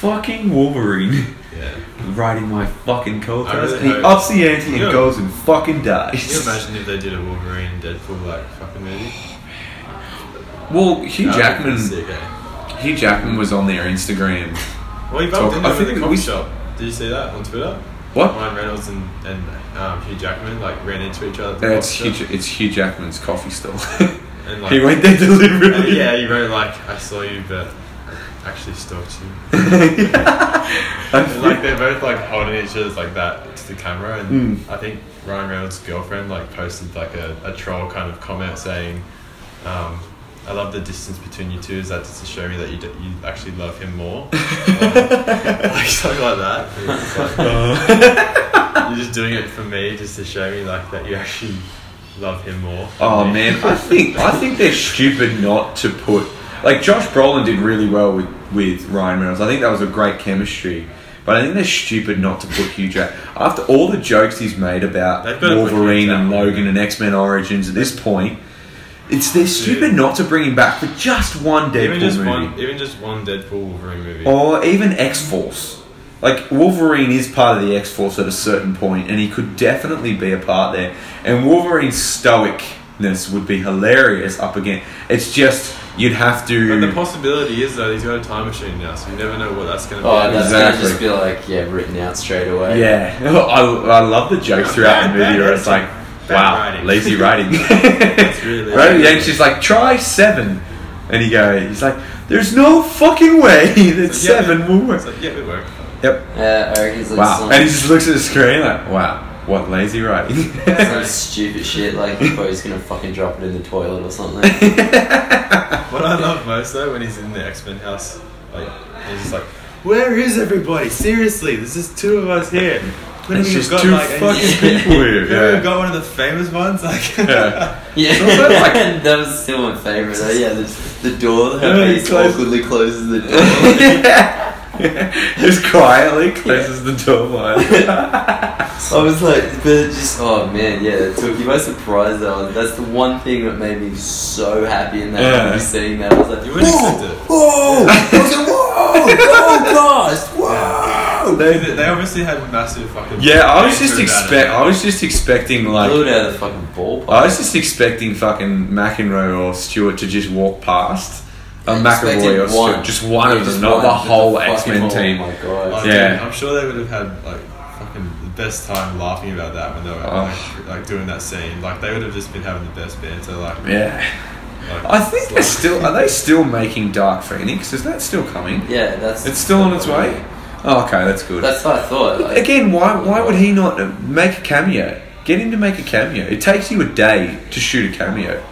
fucking Wolverine. Yeah. Riding my fucking coattails. really he hope- ups the ante and Yeah. goes and fucking dies. Can you imagine if they did a Wolverine Deadpool like fucking movie? Well, Hugh would Jackman. sick, eh? Hugh Jackman was on their Instagram. Well, he bumped I into him think in the we- shop. Did you see that on Twitter? What? Ryan Reynolds and, and um, Hugh Jackman like ran into each other. Uh, it's Hugh, it's Hugh Jackman's coffee store. And, like, he went there deliberately. yeah, he wrote like, "I saw you, but actually stalked you." And, like they're both like holding each other like that to the camera, and Mm. I think Ryan Reynolds' girlfriend like posted like a, a troll kind of comment saying, um, "I love the distance between you two. Is that just to show me that you d- you actually love him more?" like something like that. It's like, Uh, you're just doing it for me, just to show me like that you actually love him more. oh man, I think I think they're stupid not to put like Josh Brolin did really well with with Ryan Reynolds. I think that was a great chemistry. But I think they're stupid not to put Hugh Jack after all the jokes he's made about They've gotta put Hugh Wolverine and Logan and X Men Origins at this point. It's they're stupid not to bring him back for just one Deadpool even just movie. one, even just one Deadpool Wolverine movie. Or even X Force. Like Wolverine is part of the X Force at a certain point, and he could definitely be a part there. And Wolverine's stoic darkness would be hilarious up again. It's just you'd have But to. the possibility is though he's got a time machine now, so you never know what that's going to Oh, be. that's gonna Exactly. just be like yeah, written out straight away. yeah, oh, I, I love the jokes throughout the movie where it's like, wow, writing. lazy writing. That's really right? lazy. Yeah, and she's like, try seven, and he goes, he's like, there's no fucking way that It's like, yeah, seven will work. It's like, yeah, it worked. Yep. Yeah, I reckon like Wow. some, And he just looks at the screen like, wow, what lazy writing. some stupid shit like he's probably just gonna fucking drop it in the toilet or something. What I love most though when he's in the X Men house, like he's just like, "Where is everybody? Seriously, there's just two of us here." When It's just got, two like, and- fucking people here. Remember Yeah. we've got one of the famous ones, like Yeah. Yeah, also like- that was still my favorite. Though. Yeah, the, the door. How Yeah, he he awkwardly closes the door. just quietly closes the door behind. I was like, but just oh man, yeah, it took you by surprise. Though that's the one thing that made me so happy in that Yeah. movie. Seeing that, I was like, You wouldn't expect it. whoa, I was like, whoa, oh gosh, whoa. They, they obviously had massive fucking. Yeah, I was just expect. I was just expecting like. Blew it out of the fucking ballpark. I was just expecting fucking McAvoy or Stewart to just walk past. I McAvoy or one. Stewart, just one of them, not the whole X Men team. Oh my god. dude, Yeah. I'm sure they would have had like fucking the best time laughing about that when they were Oh. like, like doing that scene. Like they would have just been having the best banter. Like, Yeah, like I think they're like- still. Are they still making Dark Phoenix? Is that still coming? Yeah, that's. It's still on its way. Oh, okay, that's good. That's what I thought. Like, Again, why why would he not uh, make a cameo? Get him to make a cameo. It takes you a day to shoot a cameo,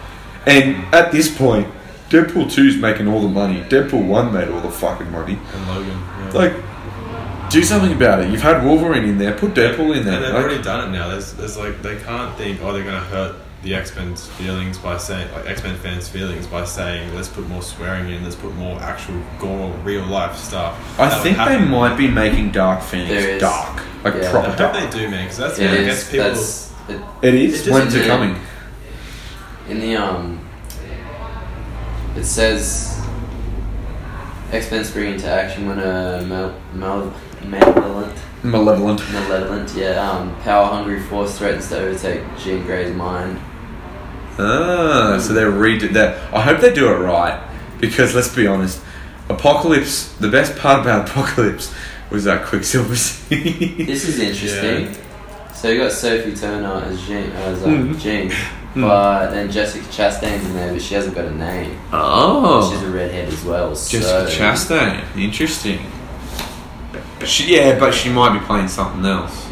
and at this point, Deadpool 2's making all the money. Deadpool one made all the fucking money. and Logan. Yeah. Like, do something about it. You've had Wolverine in there. Put Deadpool in there. And there. they've Like, already done it now. There's, there's like they can't think, oh, they're gonna hurt the X Men's feelings by saying, like X Men fans' feelings by saying, let's put more swearing in, let's put more actual gore, real life stuff. I That'll think they might be making Dark Phoenix dark, like Yeah. Proper hope dark. they do, man, because that's it gonna people. That's it, It is. It just- When's it coming? in the um. It says. X Men spring into action when a mal- mal- malevolent, Malevolent. malevolent, yeah, um, power hungry force threatens to overtake Jean Grey's mind. Ah, so they're redo that. I hope they do it right because let's be honest, Apocalypse. The best part about Apocalypse was that Quicksilver scene. This is interesting. So you got Sophie Turner as Jean, as um, Mhm. Jean, Mm. but then Jessica Chastain's in there, but she hasn't got a name. Oh. She's oh, a redhead as well. Jessica so Chastain. Interesting. She, yeah, but she might be playing something else.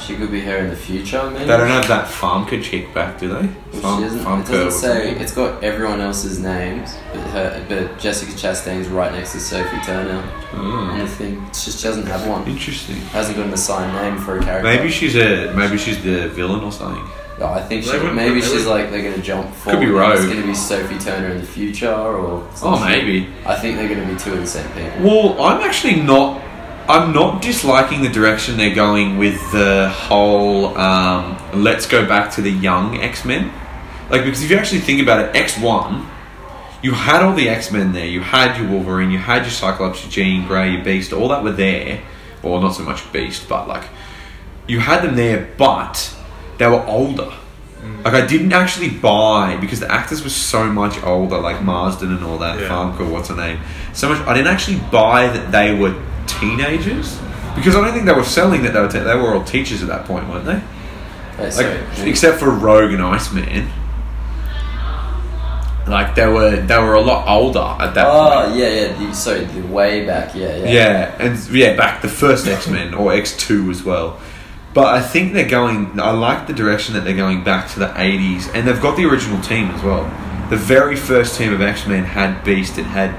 She could be her in the future, maybe. They don't have that Famke chick back, do they? Well, Fam- she doesn't, it doesn't say it's got everyone else's names, but her, but Jessica Chastain's right next to Sophie Turner on the Oh, thing. It's just doesn't have one. interesting. Hasn't got an assigned name for a character. Maybe she's a maybe she's the villain or something. Oh, I think she, wouldn't- maybe she's wouldn't- like they're gonna jump forward. be and It's gonna be Sophie Turner in the future, or Oh, maybe. I think they're gonna be two of the same people. Well, I'm actually not. I'm not disliking the direction they're going with the whole. Um, let's go back to the young X Men. Like because if you actually think about it, X One, you had all the X Men there. You had your Wolverine, you had your Cyclops, your Jean Grey, your Beast, all that were there. Or not so much Beast, but like you had them there, but they were older. Mm. Like I didn't actually buy because the actors were so much older, like mm. Marsden and all that. Yeah. Famke, what's her name? So much. I didn't actually buy that they were teenagers because I don't think they were selling that they were. Te- they were all teachers at that point, weren't they? Like except for Rogue and Iceman. Like they were, they were a lot older at that Oh point. yeah, yeah. The, sorry, the way back. Yeah, yeah. Yeah, and yeah, back the first X Men or X two as well. But I think they're going. I like the direction that they're going back to the eighties, and they've got the original team as well. The very first team of X Men had Beast, it had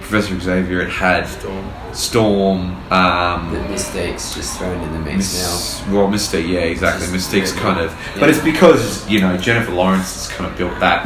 Professor Xavier, it had Storm. Storm. Um, The mistakes just thrown in the mix Miss, well, Mystique, yeah, exactly. Just- Mystique's yeah, kind yeah. of, but it's because you know Jennifer Lawrence has kind of built that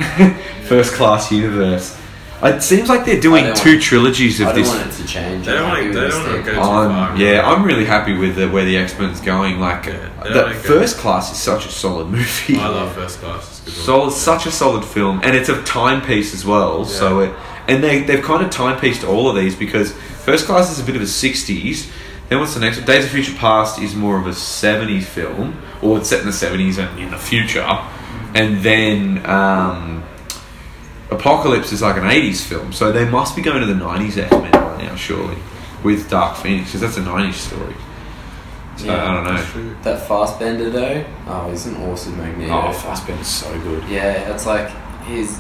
first class universe. It seems like they're doing two want- trilogies now. of I don't this. want it to change. They don't I'm want to. They don't want to go too far. Yeah, I'm really happy with the, where the X Men's going. Like Yeah, the don't wanna go- first class is such a solid movie. I love First Class. It's good one. Solid, such a solid film, and it's a timepiece as well. So it, and they they've kind of timepieced all of these because First Class is a bit of a '60s. Then what's the next? Days of Future Past is more of a '70s film, or it's set in the '70s and in the future. and then um, Apocalypse is like an '80s film, so they must be going to the '90s X Men right now, surely, with Dark Phoenix, because that's a '90s story. So Yeah, I don't know. That's true. That Fassbender though, oh, he's an awesome Magneto. Oh, Fassbender's so good. Yeah, it's like he's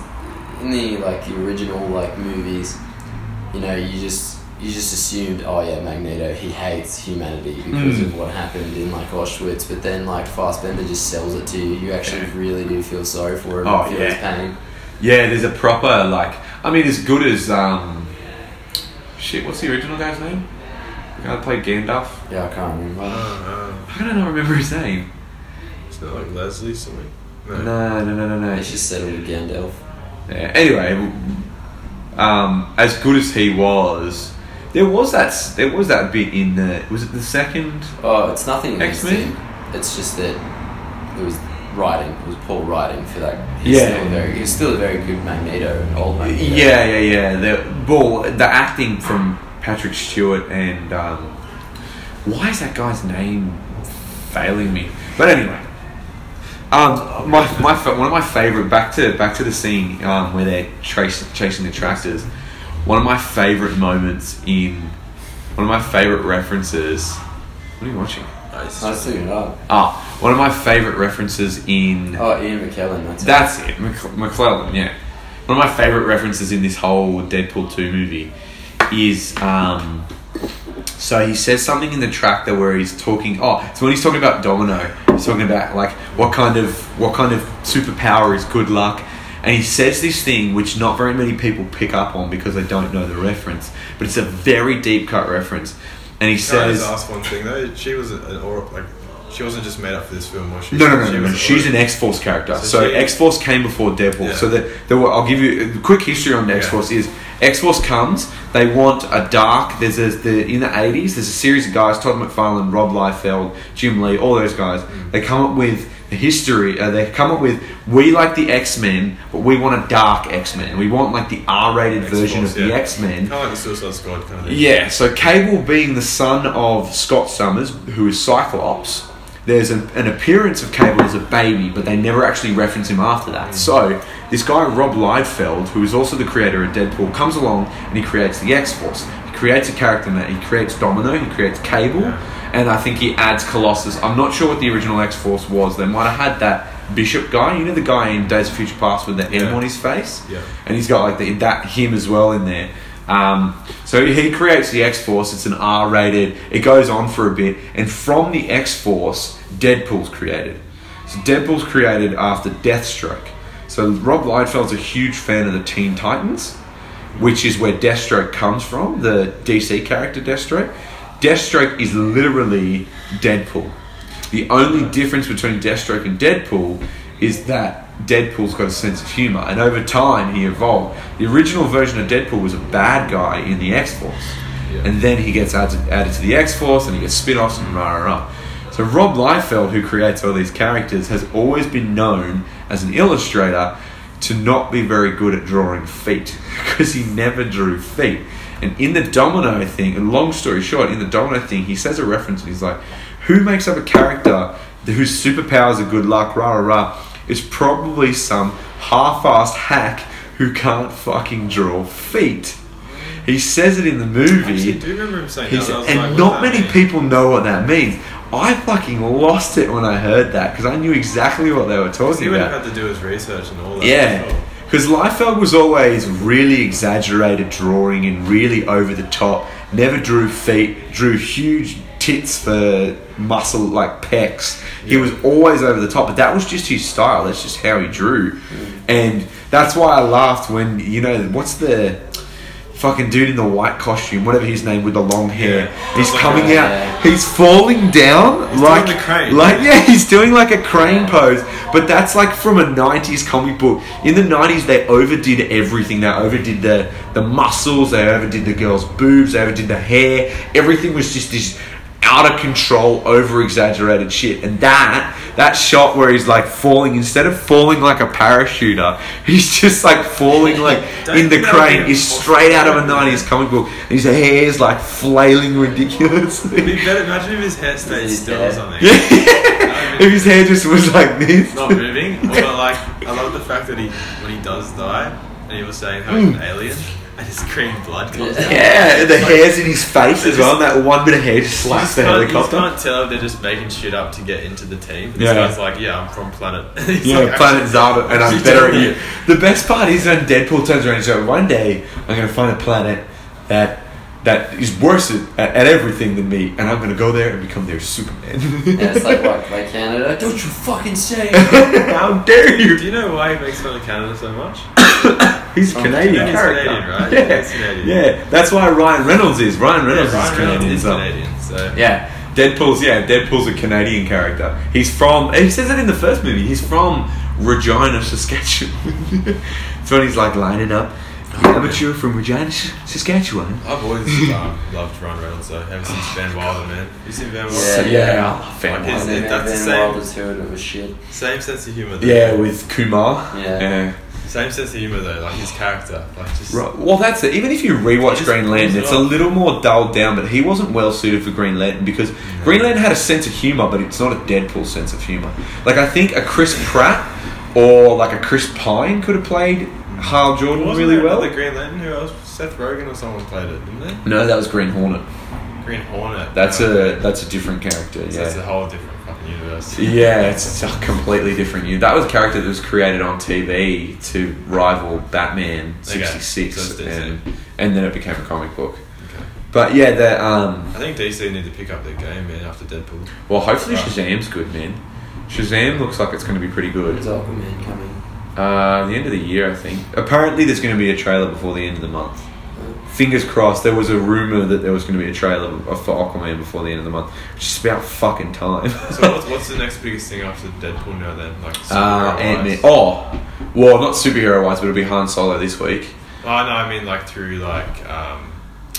in the like the original like movies. You know, you just you just assumed, oh yeah, Magneto, he hates humanity because Mm. of what happened in like Auschwitz. But then like Fassbender just sells it to you. You actually Yeah. really do feel sorry for him. Oh, and feel his pain. Yeah, there's a proper like. I mean, as good as um, shit. What's the original guy's name? The guy that played Gandalf. Yeah, I can't remember. How can I not remember his name? it's not like Leslie something. No. No, no, no, no, no. It's just settled with Gandalf. Yeah. Anyway, um, as good as he was, there was that there was that bit in the was it the second? Oh, it's nothing against X-Men? It's just that it was writing. Was poor writing for that. He's Yeah. Still very, he's still a very good Magneto, old Magneto. Yeah, yeah, yeah. The ball, the acting from Patrick Stewart and um, why is that guy's name failing me? But anyway, um, my my one of my favorite back to back to the scene um, where they're chasing chasing the tractors. One of my favorite moments in one of my favorite references. What are you watching? It's I looking it up. Ah, one of my favorite references in Oh, Ian McKellen. That's, that's it, Mc- McKellen. Yeah, one of my favorite references in this whole Deadpool two movie is um. So he says something in the tractor where he's talking. Oh, so when he's talking about Domino, he's talking about like what kind of what kind of superpower is good luck, and he says this thing which not very many people pick up on because they don't know the reference, but it's a very deep cut reference, and he I says. just ask one thing though? She was an or like she wasn't just made up for this film, was she? No, no, no, She no, no. She's an X Force character. So, So she- X Force came before Deadpool. Yeah. So that there were, I'll give you a quick history on X Yeah. Force. Is X Force comes? They want a dark. There's a the in the eighties. There's a series of guys: Todd McFarlane, Rob Liefeld, Jim Lee, all those guys. Mm. They come up with history. Uh, they come up with we like the X Men, but we want a dark X Men. We want like the R-rated X-Force, version of the yeah. X Men. Kind of like the Suicide Squad kind of thing. Yeah, so Cable being the son of Scott Summers, who is Cyclops, there's a, an appearance of Cable as a baby, but they never actually reference him after that. So this guy Rob Liefeld, who is also the creator of Deadpool, comes along and he creates the X Force. He creates a character that. He creates Domino. He creates Cable, Yeah. And I think he adds Colossus. I'm not sure what the original X Force was. They might have had that Bishop guy. You know the guy in Days of Future Past with the M Yeah. on his face Yeah. and he's got like the, that him as well in there. Um, so he creates the X Force. It's an R rated. It goes on for a bit, and from the X Force, Deadpool's created. So Deadpool's created after Deathstroke. So Rob Liefeld's a huge fan of the Teen Titans, which is where Deathstroke comes from. The DC character Deathstroke. Deathstroke is literally Deadpool. The only difference between Deathstroke and Deadpool is that Deadpool's got a sense of humor, and over time he evolved. The original version of Deadpool was a bad guy in the X Force, Yeah. and then he gets added, added to the X Force, and he gets spin offs and rah rah rah. So Rob Liefeld, who creates all these characters, has always been known as an illustrator to not be very good at drawing feet because he never drew feet. And in the domino thing, and long story short, in the domino thing, he says a reference and he's like, Who makes up a character whose superpowers are good luck, rah rah rah? It's probably some half assed hack who can't fucking draw feet. He says it in the movie. I do remember him saying that. And like, not many mean? people know what that means. I fucking lost it when I heard that because I knew exactly what they were talking He talking would have had to do his research and all that. Yeah, well. Because Liefeld was always really exaggerated drawing and really over the top. Never drew feet, drew huge tits for muscle like pecs. He was always over the top, but that was just his style. That's just how he drew, and that's why I laughed when you know what's the fucking dude in the white costume, whatever his name with the long hair. Yeah. He's Like coming a- out. yeah. He's falling down He's like doing the crane. like yeah, he's doing like a crane pose. But that's like from a '90s comic book. In the '90s, they overdid everything. They overdid the the muscles. They overdid the girl's boobs. They overdid the hair. Everything was just this out of control, over exaggerated shit. And that that shot where he's like falling instead of falling like a parachuter, he's just like falling like in the think that would crane. be Is straight out of a '90s comic book. And his hair's like flailing It'd be ridiculously. better. Imagine if his hair stayed still or something. Yeah. if his hair just was like this. Not moving. Well, like I love the fact that he when he does die, and he was saying how he's an hmm. alien, and his green blood comes out. Yeah, the hairs in his face as well. And that one bit of hair just You slaps just the can't, you can't tell if they're just making shit up to get into the team. This Yeah. guy's like, yeah, I'm from planet. He's Yeah, like, Planet actually- and I'm better at you. it. The best part is when Deadpool turns around and says, "One day I'm going to find a planet that that is worse at, at everything than me, and I'm going to go there and become their Superman." Yeah, it's like what by Canada? Don't you fucking say! How dare you! Do you? you know why he makes fun of Canada so much? He's a Oh, Canadian he's character, Canadian, right? Yeah, He's Canadian. yeah. That's why Ryan Reynolds is. Ryan Reynolds Yeah, is Ryan Reynolds Canadian. is so- Canadian, so Yeah, Deadpool's yeah, Deadpool's a Canadian character. He's from. He says it in the first movie. He's from Regina, Saskatchewan. it's when he's like lining up. Yeah, amateur from Regina, Saskatchewan. I've always um, loved Ryan Reynolds though, ever since Van Wilder, man. You seen Van Wilder? So, Yeah. yeah, I love Van Like Wilder. And it- that's the same. Wilder too, and it was shit. Same sense of humor. Though. Yeah, with Kumar. Yeah. Same sense of humor though, like his character, like just. Right. Well, that's it. Even if you rewatch Just Green Lantern, it's a little more dulled down. But he wasn't well suited for Green Lantern because Green Lantern had a sense of humor, but it's not a Deadpool sense of humor. Like I think a Chris Pratt or like a Chris Pine could have played Hal Jordan Wasn't really there well. another Green Lantern who else? Seth Rogen or someone played it, didn't they? No, that was Green Hornet. Green Hornet. That's a that's a different character. So it's a Yeah. whole different fucking universe. Yeah, it's a completely different. You that was a character that was created on TV to rival Batman Okay, '66, so and, and then it became a comic book. Okay. But yeah, the um, I think DC need to pick up their game, man, after Deadpool. Well, hopefully Right. Shazam's good, man. Shazam looks like it's going to be pretty good. When's Aquaman coming? Uh, the end of the year, I think. Apparently, there's going to be a trailer before the end of the month. Fingers crossed. There was a rumor that there was going to be a trailer for Aquaman before the end of the month, which is about fucking time. So what's, what's the next biggest thing after Deadpool now then? Like uh, superhero-wise? Ant Man. Oh, well, not superhero wise, but it'll be Han Solo this week. Oh no, I mean like through like um,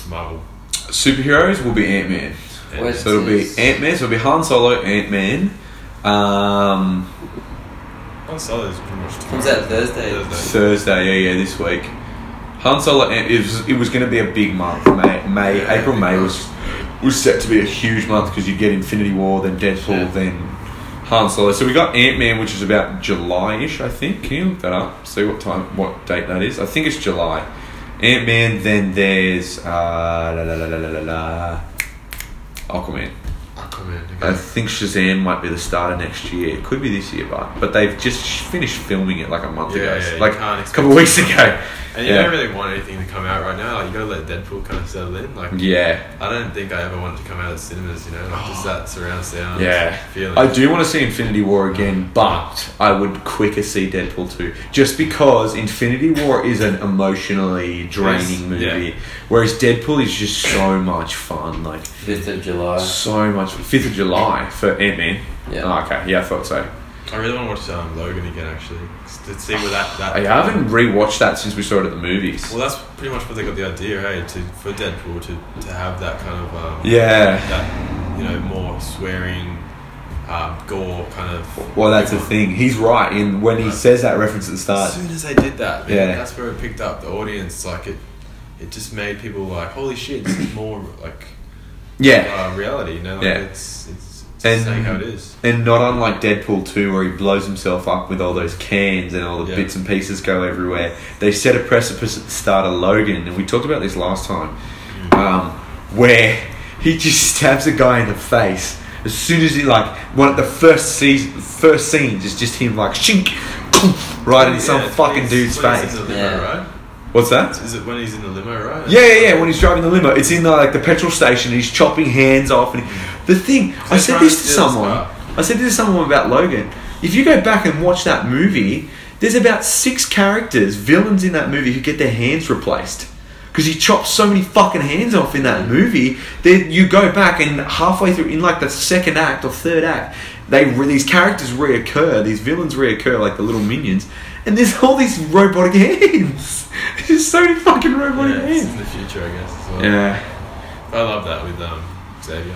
Marvel. Superheroes will be Ant Man. And- Where's- So it'll be Ant Man. So it'll be Han Solo, Ant Man. Um, Han is pretty much tomorrow. Comes out Thursday. Thursday. Thursday, yeah, yeah, this week. Han Solo. It was, it was going to be a big month. May, May, Yeah, April, May was was set to be a huge month because you get Infinity War, then Deadpool, Yeah. then Han Solo. So we got Ant Man, which is about July-ish, I think. Can you look that up? See what time, what date that is? I think it's July. Ant Man. Then there's uh, la, la, la, la, la, la, Aquaman. Aquaman. I think Shazam might be the start of next year. It could be this year, but but they've just finished filming it like a month Yeah, ago, yeah, like a couple weeks ago. And you Yeah. don't really want anything to come out right now. Like you gotta let Deadpool kind of settle in. Like Yeah, I don't think I ever want it to come out of cinemas. You know, like just that surround sound. yeah. Feeling. I do want to see Infinity War again, but I would quicker see Deadpool two, just because Infinity War is an emotionally draining Yes, yeah. movie, whereas Deadpool is just so much fun. Like Fifth of July. so much. Fifth of July for Ant Man. Yeah. Oh, okay. Yeah, I thought so. I really want to watch um, Logan again. Actually, to see where that that. I haven't rewatched that since we saw it at the movies. Well, that's pretty much what they got the idea, hey, to for Deadpool to, to have that kind of um, Yeah. that you know more swearing, um, gore kind of. Well, that's the thing. He's right in when he Right. says that reference at the start. As soon as they did that, man, Yeah. that's where it picked up the audience. Like it, it just made people like, holy shit, this is more like Yeah. uh, reality. You know, like Yeah. it's, it's And- saying how it is. And not unlike Deadpool 2, where he blows himself up with all those cans and all the Yeah. bits and pieces go everywhere. They set a precipice at the start of Logan, and we talked about this last time, um, where he just stabs a guy in the face. As soon as he like one of the first season, first scenes is just him like shink, right in some Yeah, it's fucking dude's face. limo, Yeah. right? What's that? Is it when he's in the limo, right? Yeah, yeah, yeah. When he's driving the limo, it's in the, like the petrol station. He's chopping hands off, and the thing I said this to to steal his someone. I said this to someone about Logan. If you go back and watch that movie, there's about six characters, villains in that movie, who get their hands replaced because he chops so many fucking hands off in that movie. Then you go back and halfway through, in like the second act or third act, they re- these characters reoccur. These villains reoccur, like the little minions. And there's all these robotic hands. There's so many fucking robotic Yeah, it's hands. in the future, I guess. As well. Yeah. I love that with um, Xavier.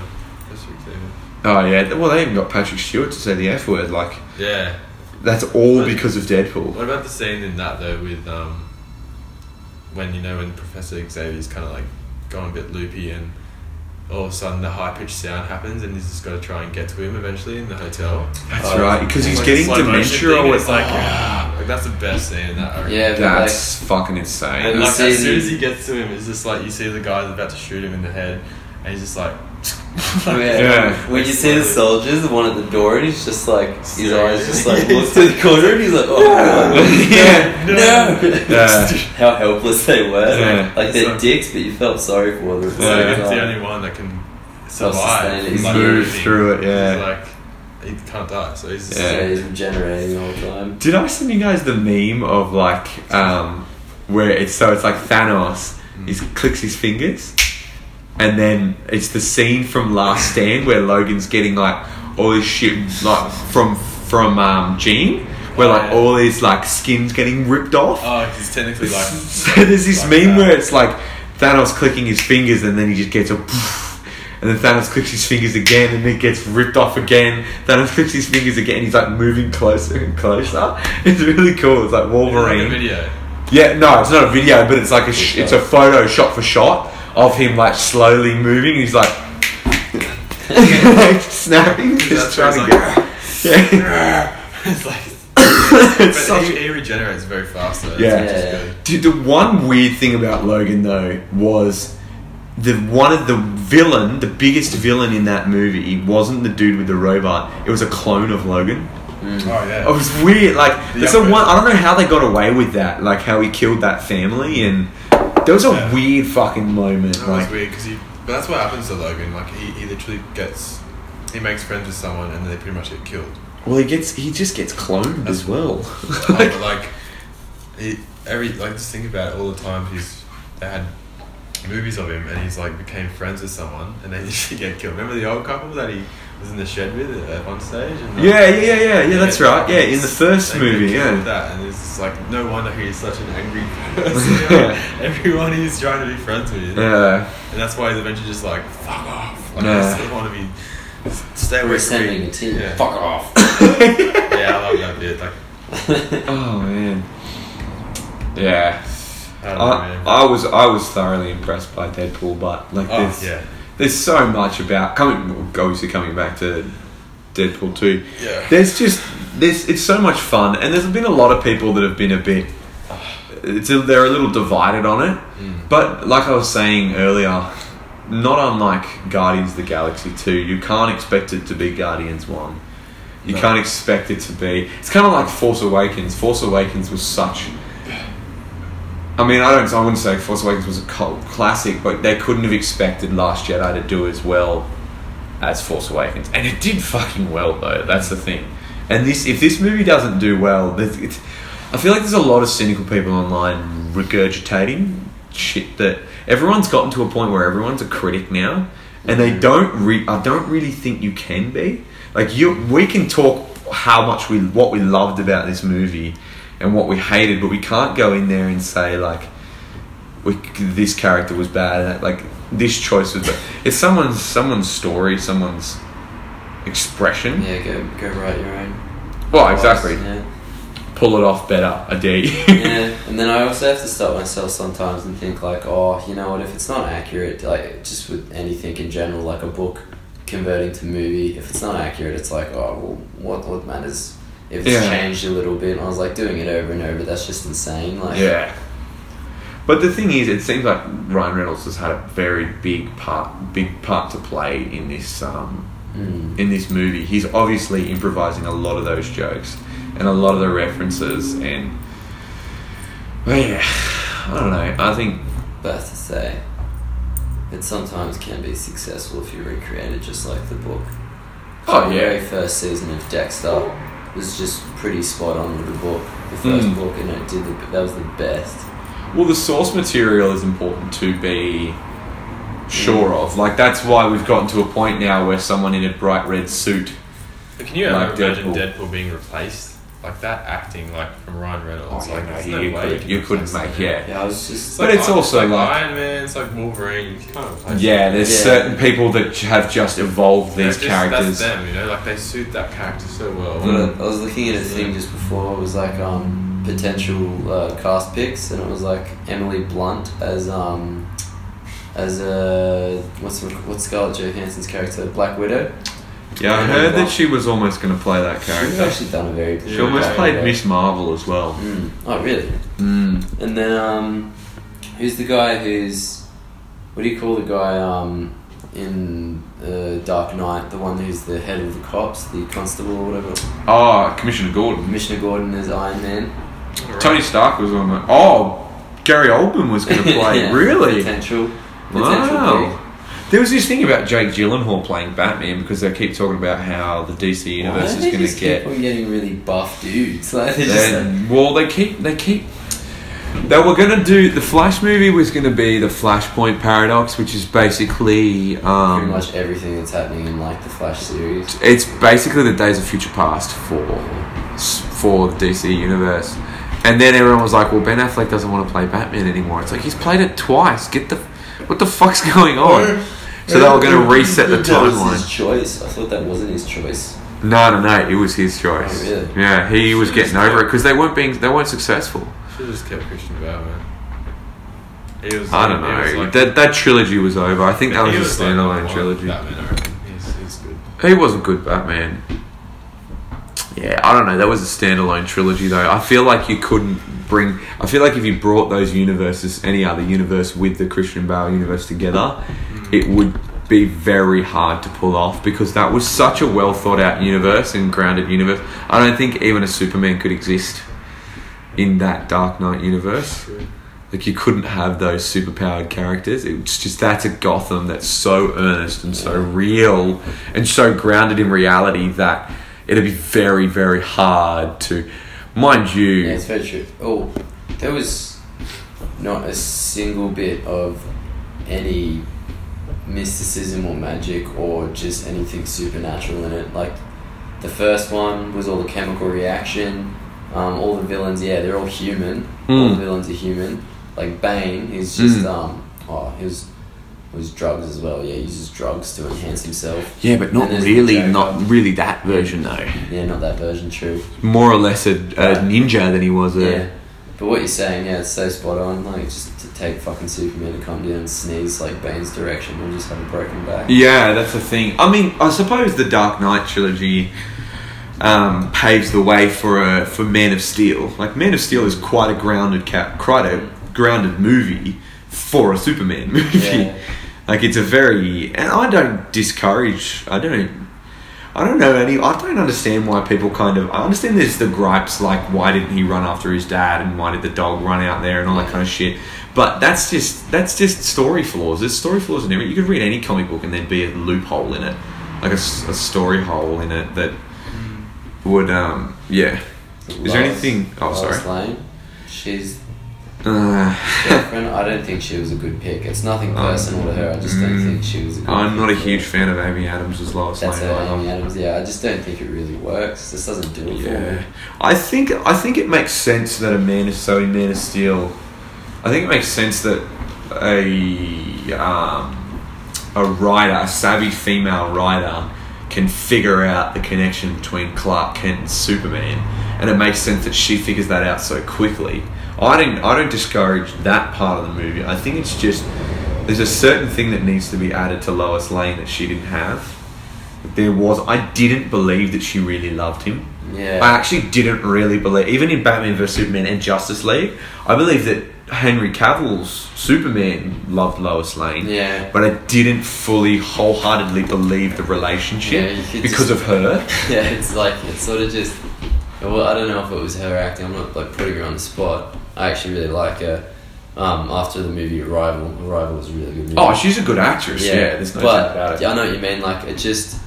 Professor Xavier. Oh yeah. Well, they even got Patrick Stewart to say the F word. Like Yeah. that's all But- because of Deadpool. What about the scene in that though with um, when you know when Professor Xavier's kind of like going a bit loopy and all of a sudden the high pitched sound happens and he's just got to try and get to him eventually in the hotel. That's Oh, right, because he's Like getting slow motion dementia thing, or it's what? like, like that's the best scene in that. I. Yeah, but That's fucking insane. And like as soon as he gets to him, it's just like you see the guy's about to shoot him in the head, and he's just like, like, yeah. Yeah. when you see the soldiers, the one at the door, and he's just like his Staring. eyes just like look to the corner, and he's like, oh Yeah. no, no. Yeah. How helpless they were. Yeah. Like they're So- dicks, but you felt sorry for them. at the So same the only one that can Self-sustain survive. it. He's like, moved through it, yeah. He's like he can't die, so he's just Yeah. Yeah, he's regenerating all the time. Did I send you guys the meme of like um, where it's so it's like Thanos, he clicks his fingers, and then it's the scene from Last Stand where Logan's getting like all this shit like from from um, Jean, where like yeah. all his like skins getting ripped off. Oh, he's technically like. so there's this like meme that. where it's like Thanos clicking his fingers and then he just gets a and then Thanos clicks his fingers again and it gets ripped off again. Thanos clicks his fingers again. He's like moving closer and closer. It's really cool. It's like Like a Wolverine. video. Yeah, no, it's not a video, but it's like a sh- it's a photo shot for shot of him like slowly moving. He's like, like snapping, just trying to it's get. Yeah. it's like. It's But such he, he regenerates very fast though. Yeah. Which Yeah. Dude, the one weird thing about Logan though was the one of the villain, the biggest villain in that movie, wasn't the dude with the robot. It was a clone of Logan. Mm. Oh yeah. It was weird. Like The it's the one. I don't know how they got away with that. Like how he killed that family, and there was a Yeah. weird fucking moment. That like was weird because. But that's what happens to Logan. Like he, he literally gets. He makes friends with someone and then they pretty much get killed. well, he gets he just gets cloned as well. Oh, but like, he every like just think about it all the time. He's they had movies of him and he's like became friends with someone and then he get killed. Remember the old couple that he was in the shed with uh, at one stage? And like, yeah, yeah, yeah, yeah, yeah. That's right. Yeah, in the first They movie. Yeah. that and it's just like no wonder he's such an angry person. you know? Everyone he's trying to be friends with, Yeah. and that's why he's eventually just like fuck off. Like Yeah. I just don't want to be. Stay away We're from me. sending team. Yeah. Fuck off. Yeah, I love that bit. Like Oh man. Yeah. I know, I. I was I was thoroughly impressed by Deadpool, but like oh there's yeah, there's so much about coming obviously coming back to Deadpool two. yeah. There's just there's it's so much fun, and there's been a lot of people that have been a bit. It's a, they're a little divided on it, Mm. but like I was saying earlier, not unlike Guardians of the Galaxy two, you can't expect it to be Guardians one. You No. can't expect it to be. It's kind of like Force Awakens. Force Awakens was such. I mean, I don't. I wouldn't say Force Awakens was a cult classic, but they couldn't have expected Last Jedi to do as well as Force Awakens, and it did fucking well though. That's the thing. And this, if this movie doesn't do well, it's, I feel like there's a lot of cynical people online regurgitating shit that everyone's gotten to a point where everyone's a critic now, and they don't. Re- I don't really think you can be. Like you, we can talk how much we what we loved about this movie and what we hated, but we can't go in there and say like we, this character was bad. Like this choice was bad. It's someone's someone's story, someone's expression. yeah, go go write your own. Well, exactly. Yeah. Pull it off better, a D. yeah, and then I also have to stop myself sometimes and think like, oh, you know what? If it's not accurate, like just with anything in general, like a book converting to movie, if it's not accurate, it's like, oh, well, what what matters if it's Yeah. changed a little bit? And I was like doing it over and over. That's just insane. Like, yeah. But the thing is, it seems like Ryan Reynolds has had a very big part, big part to play in this um, Mm. in this movie. He's obviously improvising a lot of those jokes and a lot of the references, and well, yeah, I don't know. I think But to say, it sometimes can be successful if you recreate it just like the book. Oh, the yeah. very first season of Dexter was just pretty spot on with the book. The first Mm. book, and it did the, that was the best. Well, the source material is important to be sure of. Like that's why we've gotten to a point now where someone in a bright red suit. But can you Like ever imagine Deadpool. Deadpool. being replaced? Like that acting, like from Ryan Reynolds. Oh, like, yeah, there's no, no you, way could, can you couldn't make that. yeah. Yeah, I was It's just. But like it's Iron- also like, like- Iron Man. It's like Wolverine. You can't replace Yeah, them. there's Yeah. certain people that have just evolved They're these just- characters. That's them, you know. Like they suit that character so well. Mm. I was looking at a thing just before. It was like um, potential uh, cast picks, and it was like Emily Blunt as um, as a what's what's Scarlett Johansson's character, Black Widow. Yeah, I heard that she was almost going to play that character. She's actually done a very. She almost Black played Miss Marvel as well. Mm. Oh really? Mm. And then um, who's the guy who's what do you call the guy um in uh, Dark Knight, the one who's the head of the cops, the constable or whatever. Oh, Commissioner Gordon. Commissioner Gordon is Iron Man. Tony Stark was on the. Oh, Gary Oldman was going to play. Yeah, Really? Potential. Potential Wow. There was this thing about Jake Gyllenhaal playing Batman because they keep talking about how the DC universe is going to get. keep on getting really buff dudes? Like they're just like, well, they keep they keep. They were going to do the Flash movie was going to be the Flashpoint paradox, which is basically um, pretty much everything that's happening in like the Flash series. it's basically the Days of Future Past for for the DC universe. And then everyone was like, "Well, Ben Affleck doesn't want to play Batman anymore." It's like he's played it twice. Get the what the fuck's going on? So they were going to reset the timeline. That was his choice. I thought that wasn't his choice. No, no, no. It was his choice. Oh, really? Yeah, he was Should've getting over it because they weren't being they weren't successful. Should have just kept Christian Bale, man. He was, I don't he was know. like- that that trilogy was over. I think that he was a like standalone number one trilogy. Batman, I reckon. He's, he's good. He was a good Batman. Yeah, I don't know. That was a standalone trilogy, though. I feel like you couldn't bring. I feel like if you brought those universes, any other universe, with the Christian Bale universe together, mm. it would be very hard to pull off because that was such a well thought out universe and grounded universe. I don't think even a Superman could exist in that Dark Knight universe. Like you couldn't have those superpowered characters. It's just that's a Gotham that's so earnest and so real and so grounded in reality that it'd be very, very hard to, mind you. Yeah, it's very true. Oh, there was not a single bit of any mysticism or magic or just anything supernatural in it. Like the first one was all the chemical reaction. Um, all the villains, yeah, they're all human. All Mm. the villains are human. Like Bane, is just Mm. um, oh, he was was drugs as well. Yeah, he uses drugs to enhance himself. Yeah, but not And there's the really, not really that version though. Yeah, not that version, true. More or less a, a ninja than he was a. Yeah. But what you're saying, yeah, it's so spot on. Like, just to take fucking Superman and come down and sneeze like Bane's direction, we'll just have a broken back. Yeah, that's the thing. I mean, I suppose the Dark Knight trilogy um, paves the way for a for Man of Steel. Like Man of Steel is quite a grounded cap, quite a grounded movie for a Superman movie. Yeah. Like it's a very, and I don't discourage. I don't. I don't know any. I don't understand why people kind of. I understand there's the gripes like why didn't he run after his dad and why did the dog run out there and all that kind of shit. But that's just that's just story flaws. There's story flaws in every. You could read any comic book and there'd be a loophole in it, like a story hole in it that would um yeah. Is there anything? Oh, Lois sorry. Lane, she's girlfriend. I don't think she was a good pick. It's nothing personal to her. I just don't think she was a good I'm not a pick huge fan of Amy Adams as Lois That's her. Amy Adams. Yeah, I just don't think it really works. This doesn't do it for Yeah, me. I think I think it makes sense that a man is so in Man of Steel. I think it makes sense that a um, a writer, a savvy female writer, can figure out the connection between Clark Kent and Superman, and it makes sense that she figures that out so quickly. I don't I don't discourage that part of the movie. I think it's just there's a certain thing that needs to be added to Lois Lane that she didn't have. There was I didn't believe that she really loved him. Yeah. I actually didn't really believe, even in Batman vs Superman and Justice League, I believe that Henry Cavill's Superman loved Lois Lane. Yeah. But I didn't fully, wholeheartedly believe the relationship Yeah, because just- of her. yeah, it's like it's sort of just. Well, I don't know if it was her acting. I'm not like putting her on the spot. I actually really like her. Um, after the movie Arrival, Arrival was a really good movie. Oh, she's a good actress. Yeah, there's no doubt but about it. yeah, I know what you mean. Like it just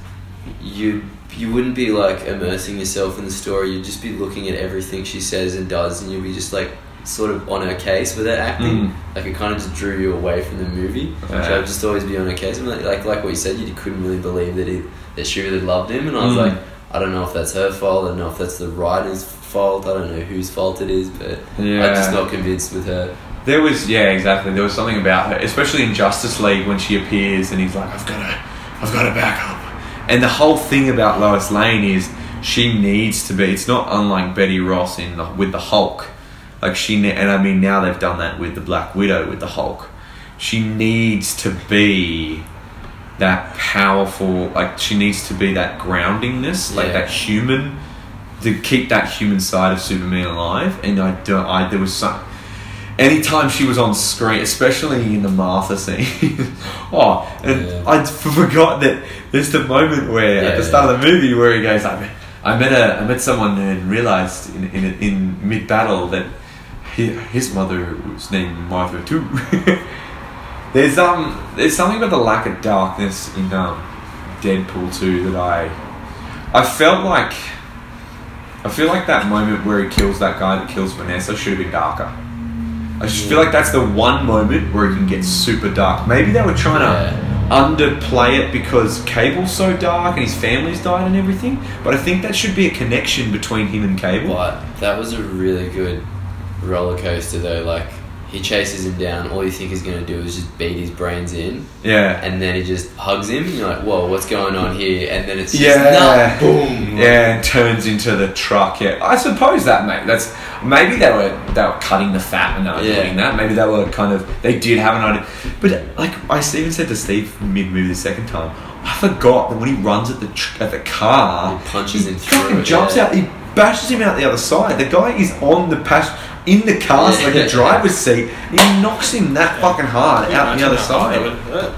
you you wouldn't be like immersing yourself in the story. You'd just be looking at everything she says and does, and you'd be just like sort of on her case with her acting. Mm. Like it kind of just drew you away from the movie. Yeah. So I'd just always be on her case. And like, like like what you said, you couldn't really believe that he that she really loved him, and I was Mm. like. I don't know if that's her fault. I don't know if that's the writer's fault. I don't know whose fault it is, but Yeah. I'm just not convinced with her. There was, yeah, exactly. There was something about her, especially in Justice League when she appears and he's like, "I've got to, I've got to back up." And the whole thing about Lois Lane is she needs to be. It's not unlike Betty Ross in the, with the Hulk. Like she, ne- and I mean now they've done that with the Black Widow with the Hulk, she needs to be that powerful. Like she needs to be that groundingness, like Yeah. that human, to keep that human side of Superman alive. And I don't. I there was some. Anytime she was on screen, especially in the Martha scene, oh, and Yeah. I forgot that there's the moment where at the Yeah, start of the movie where he goes, "I met, I met a, I met someone and realized in in, in mid battle that he, his mother was named Martha too." there's um, there's something about the lack of darkness in um, Deadpool two that I, I felt like, I feel like that moment where he kills that guy that kills Vanessa should have been darker. I just feel like that's the one moment where it can get super dark. Maybe they were trying to underplay it because Cable's so dark and his family's died and everything. But I think that should be a connection between him and Cable. But that was a really good roller coaster though. Like he chases him down. All you think he's gonna do is just beat his brains in, Yeah. and then he just hugs him. And you're like, whoa, what's going on here? And then it's just Yeah. nah, boom. Yeah, and turns into the truck. Yeah, I suppose that mate. That's maybe they were they were cutting the fat when they were Yeah. doing that. Maybe they were kind of they did have an idea. But like I even said to Steve mid movie the second time, I forgot that when he runs at the tr- at the car, He punches he him through jumps yeah. out. He bashes him out the other side. The guy is on the pas in the car, so like Yeah. the driver's seat. And he knocks him that fucking hard out the other side.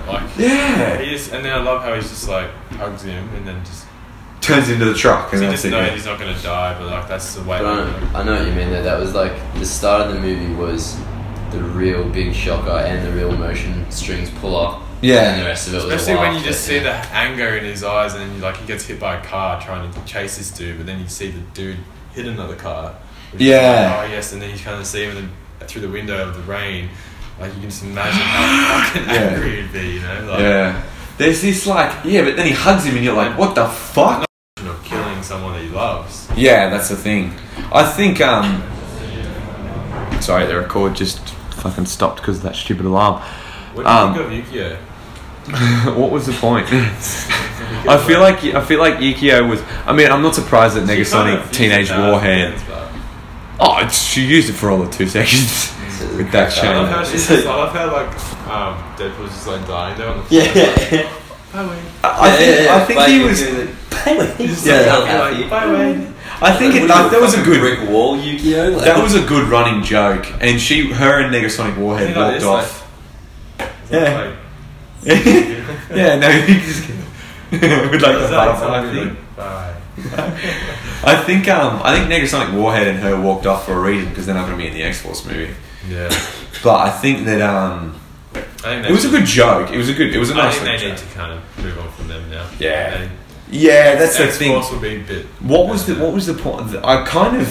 Like, Yeah, he just, and then I love how he's just like hugs him and then just turns into the truck, and he just knows he's not gonna die, but like that's the way. But I to know, I know what you mean though. That was like the start of the movie was the real big shocker and the real motion strings pull puller. Yeah. And the rest of it was a Especially when you just but, see the anger in his eyes, and then you, like he gets hit by a car trying to chase this dude, but then you see the dude hit another car. Yeah. like, oh yes, and then you kind of see him in the, through the window of the rain. Like you can just imagine how fucking Yeah. angry he'd be, you know? Like, Yeah. There's this like yeah, but then he hugs him and you're like, what the fuck? Of killing someone that he loves. Yeah, that's the thing. I think um sorry, the record just fucking stopped because of that stupid alarm. What do you Um, think of Yukio? what was the point? I feel like I feel like Yukio was. I mean, I'm not surprised that Negasonic Teenage used it now, Warhead. But- Oh, it's, she used it for all of two seconds with that I love how chain. she's just, I love how like um, Deadpool's just like dying there on the floor. Yeah. Bye Wayne. I think I think he was. He's just Yeah. like, happy, like, bye Wayne. I think it, like, that was a good. brick wall, Yukio. Like, That was a good running joke, and she, her, and Negasonic Warhead Think like walked this, off. It's Yeah. like- yeah, no, he just with like butterfly exactly thing. Bye. I think um, I think Negasonic Warhead and her walked off for a reason because they're not going to be in the X Force movie. Yeah. But I think that um, I think it was a good joke. It was a good. It was a nice. think little they need to kind of move on from them now. Yeah. They- Yeah, that's the thing. X-Force would be a bit. What was the What was the point? I kind of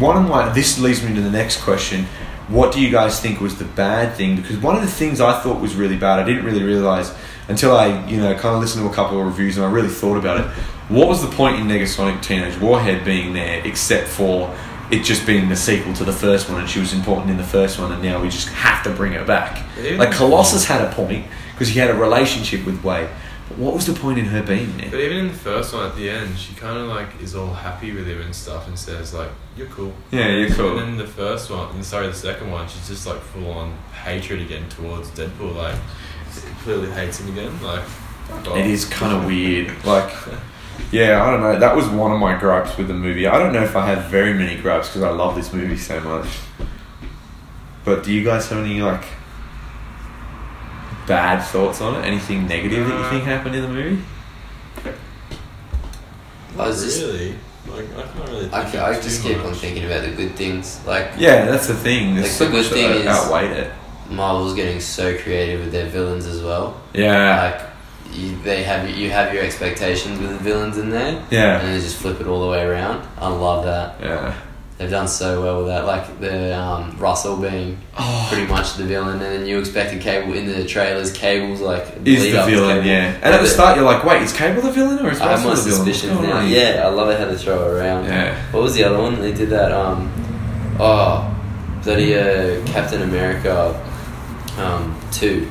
one of my. This leads me to the next question. What do you guys think was the bad thing? Because one of the things I thought was really bad, I didn't really realize until I, you know, kind of listened to a couple of reviews and I really thought about it. What was the point in Negasonic Teenage Warhead being there, except for it just being the sequel to the first one, and she was important in the first one, and now we just have to bring her back? Even- Like Colossus had a point because he had a relationship with Wade. But what was the point in her being there? But even in the first one, at the end, she kind of like is all happy with him and stuff, and says like, "You're cool." Yeah, you're cool. And then the first one, and sorry, the second one, she's just like full on hatred again towards Deadpool. Like, clearly hates him again. Like, fuck off. It is kind of weird. Like, yeah, I don't know. That was one of my gripes with the movie. I don't know if I have very many gripes because I love this movie so much. But do you guys have any like bad thoughts on it? Anything negative that you Uh, think happened in the movie? I was just, really like I can't really. I, think ca- I just too keep much. on thinking about the good things. Like Yeah, that's the thing. There's Like, so the good much thing that is- outweighed it. Marvel's getting so creative with their villains as well. Yeah, Like you, they have you have your expectations with the villains in there, yeah, And they just flip it all the way around. I love that. yeah. They've done so well with that. Like the um, Russell being Oh, pretty much the villain, and then you expected Cable in the trailers. Cable's like is the villain? Yeah. And at the start, you're like, wait, is Cable the villain or is I have Russell my the villain? Suspicions going now. Yeah, I love it how they throw it around. Yeah. What was the other one? They did that. Um, oh, bloody uh, Captain America, um, two.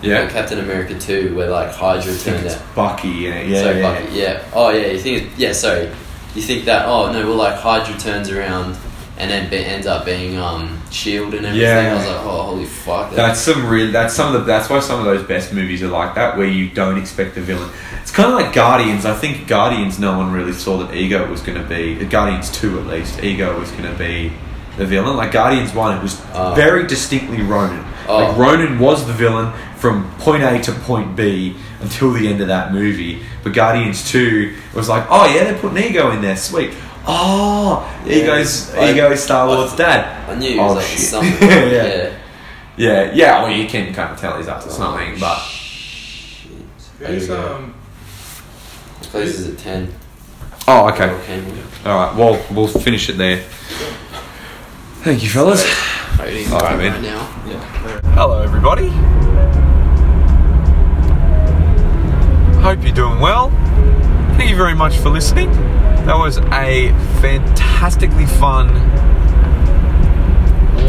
Yeah. Captain America two, where like Hydra turned it's out. Bucky in it. Yeah, so yeah. Bucky, yeah. Oh yeah, you think? Yeah, sorry. You think that? Oh no, well like Hydra turns around, and then it ends up being um Shield and everything. Yeah. I was like, oh holy fuck. That's some real. That's some of the. That's why some of those best movies are like that, where you don't expect the villain. It's kind of like Guardians. I think Guardians. No one really saw that Ego was going to be Guardians two at least. Ego was going to be the villain. Like Guardians one, it was Oh. very distinctly Ronan. Oh. Like Ronan was the villain from point A to point B until the end of that movie. But Guardians two was like, oh yeah, they're putting Ego in there. Sweet. Oh, Yeah, Ego's I- Ego's Star Wars I- dad. I knew it was Oh, like shit. something. Yeah. yeah. Yeah, yeah. Well, you can kind of tell he's up to something, Oh, but shit. Who's, There you go. um, at ten. oh, Okay. okay. All right. Well, we'll finish it there. Thank you, fellas. All right, right, man. right now. Hello, everybody. Hope you're doing well. Thank you very much for listening. That was a fantastically fun,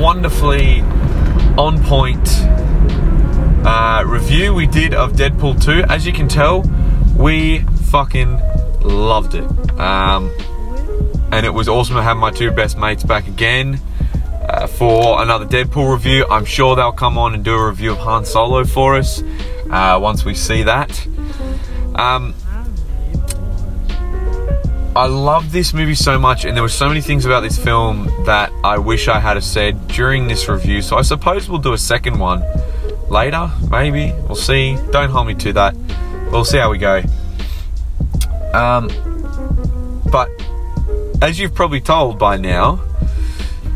wonderfully on point uh, review we did of Deadpool 2. As you can tell, we fucking loved it. Um, and it was awesome to have my two best mates back again uh, for another Deadpool review. I'm sure they'll come on and do a review of Han Solo for us uh, once we see that. Um, I love this movie so much, and there were so many things about this film that I wish I had said during this review. So I suppose we'll do a second one later, maybe. We'll see. Don't hold me to that. We'll see how we go. Um, but as you've probably told by now,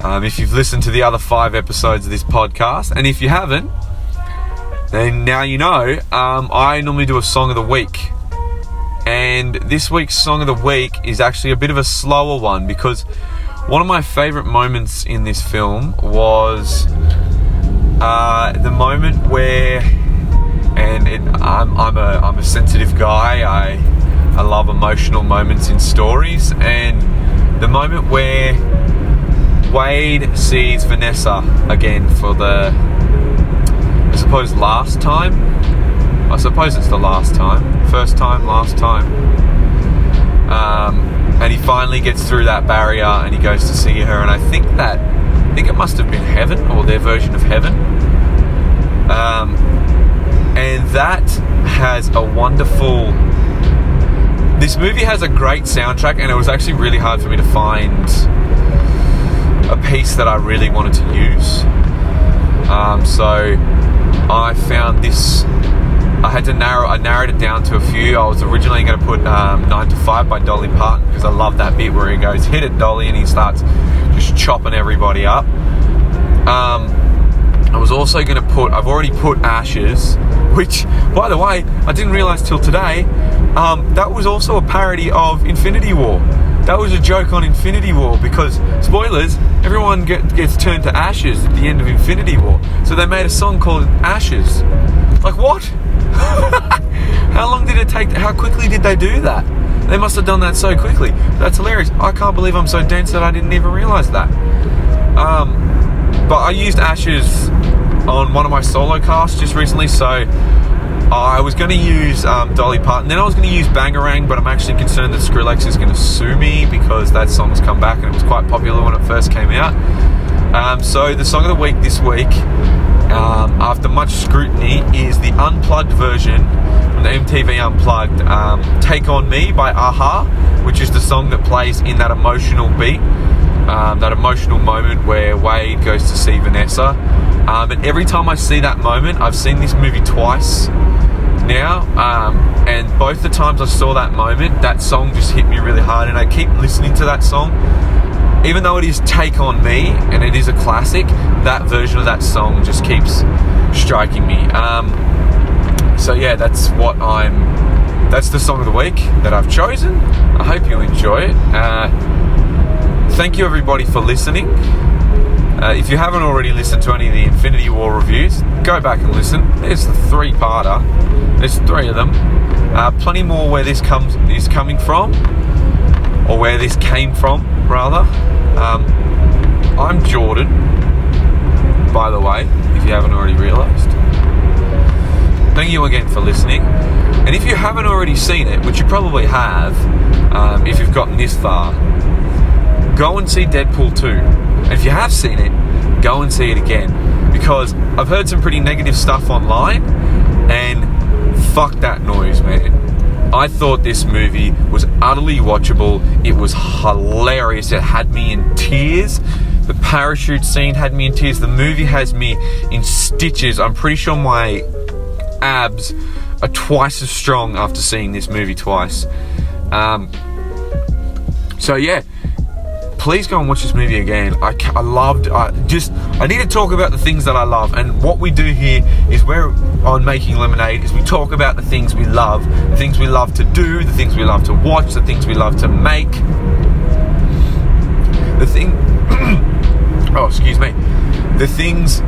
um, if you've listened to the other five episodes of this podcast, and if you haven't, then now you know. Um, I normally do a song of the week, and this week's song of the week is actually a bit of a slower one because one of my favorite moments in this film was uh, the moment where, and it, I'm, I'm a I'm a sensitive guy. I I love emotional moments in stories, and the moment where Wade sees Vanessa again for the, I suppose, last time. I suppose it's the last time. First time, last time. Um, and he finally gets through that barrier and he goes to see her. And I think that, I think it must have been heaven or their version of heaven. Um, and that has a wonderful. This movie has a great soundtrack, and it was actually really hard for me to find a piece that I really wanted to use. Um, so I found this. I had to narrow. I narrowed it down to a few. I was originally going to put um, "Nine to Five by Dolly Parton because I love that bit where he goes, "Hit it, Dolly," and he starts just chopping everybody up. Um, I was also going to put. I've already put "Ashes," which, by the way, I didn't realize till today. Um, that was also a parody of Infinity War. That was a joke on Infinity War because, spoilers, everyone get, gets turned to ashes at the end of Infinity War. So they made a song called Ashes. Like, what? how long did it take? How quickly did they do that? They must have done that so quickly. That's hilarious. I can't believe I'm so dense that I didn't even realize that. Um, but I used Ashes on one of my solo casts just recently, so I was going to use um, Dolly Parton. Then I was going to use Bangarang, but I'm actually concerned that Skrillex is going to sue me because that song's come back and it was quite popular when it first came out. Um, so the song of the week this week, um, after much scrutiny, is the unplugged version from the MTV Unplugged um, "Take on Me" by a-ha, which is the song that plays in that emotional beat, um, that emotional moment where Wade goes to see Vanessa. Um, and every time I see that moment, I've seen this movie twice now, um, and both the times I saw that moment, that song just hit me really hard, and I keep listening to that song. Even though it is Take On Me and it is a classic, that version of that song just keeps striking me. Um, so yeah, that's what I'm. That's the song of the week that I've chosen. I hope you enjoy it. Uh, thank you everybody for listening. Uh, if you haven't already listened to any of the Infinity War reviews, go back and listen. There's the three-parter. There's three of them. Uh, plenty more where this comes is coming from, or where this came from, rather. Um, I'm Jordan, by the way, if you haven't already realised. Thank you again for listening. And if you haven't already seen it, which you probably have, um, if you've gotten this far, go and see Deadpool 2. And if you have seen it, go and see it again. Because I've heard some pretty negative stuff online, and fuck that noise, man. I thought this movie was utterly watchable. It was hilarious. It had me in tears. The parachute scene had me in tears. The movie has me in stitches. I'm pretty sure my abs are twice as strong after seeing this movie twice. Um, so yeah, please go and watch this movie again. I, I loved. I just I need to talk about the things that I love, and what we do here is we're on making lemonade. Is we talk about the things we love, the things we love to do, the things we love to watch, the things we love to make. The thing. oh, excuse me. The things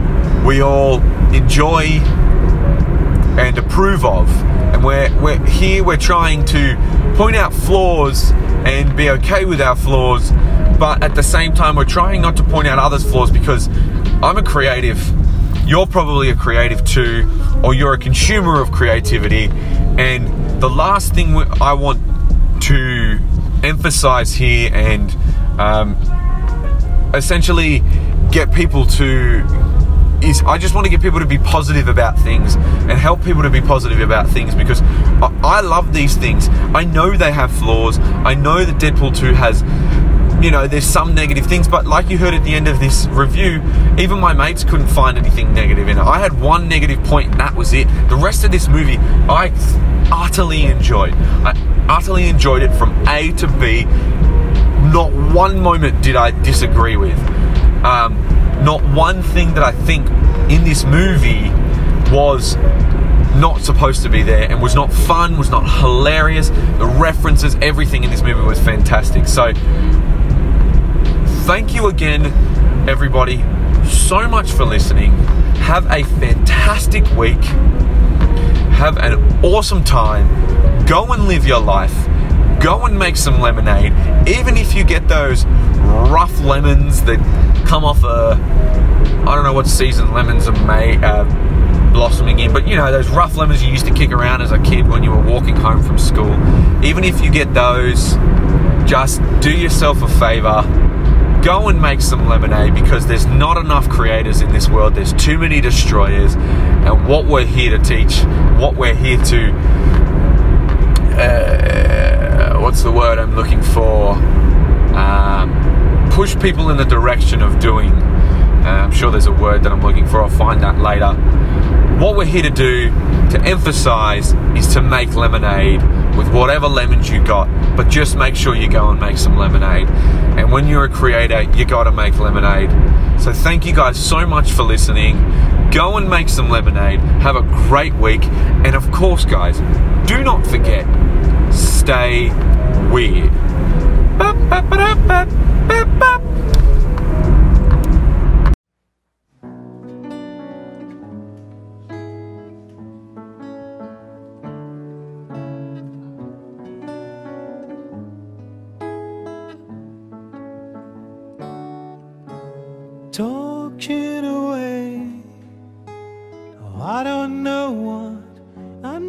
we all enjoy and approve of. And we're, we're here, we're trying to point out flaws and be okay with our flaws, but at the same time, we're trying not to point out others' flaws because I'm a creative. You're probably a creative too, or you're a consumer of creativity. And the last thing I want to emphasize here and um, essentially get people to is I just want to get people to be positive about things and help people to be positive about things because I, I love these things. I know they have flaws. I know that Deadpool 2 has you know, there's some negative things, but like you heard at the end of this review, even my mates couldn't find anything negative in it. I had one negative point, and that was it. The rest of this movie, I utterly enjoyed. I utterly enjoyed it from A to B. Not one moment did I disagree with. Um, not one thing that I think in this movie was not supposed to be there and was not fun, was not hilarious. The references, everything in this movie was fantastic. So, thank you again, everybody, so much for listening. Have a fantastic week. Have an awesome time. Go and live your life. Go and make some lemonade. Even if you get those rough lemons that come off a I don't know what season lemons are made uh, blossoming in, but you know those rough lemons you used to kick around as a kid when you were walking home from school. Even if you get those, just do yourself a favor. Go and make some lemonade because there's not enough creators in this world. There's too many destroyers. And what we're here to teach, what we're here to, uh, what's the word I'm looking for? Um, push people in the direction of doing. Uh, I'm sure there's a word that I'm looking for. I'll find that later. What we're here to do, to emphasize, is to make lemonade with whatever lemons you got. But just make sure you go and make some lemonade. And when you're a creator, you got to make lemonade. So thank you guys so much for listening. Go and make some lemonade. Have a great week. And of course, guys, do not forget stay weird.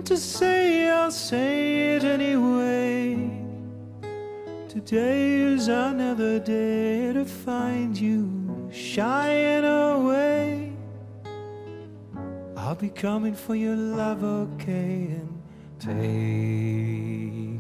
To say, I'll say it anyway. Today is another day to find you shying away. I'll be coming for your love, okay, and take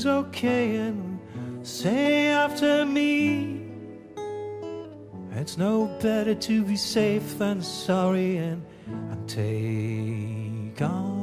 is okay, and say after me, it's no better to be safe than sorry, and, and take on.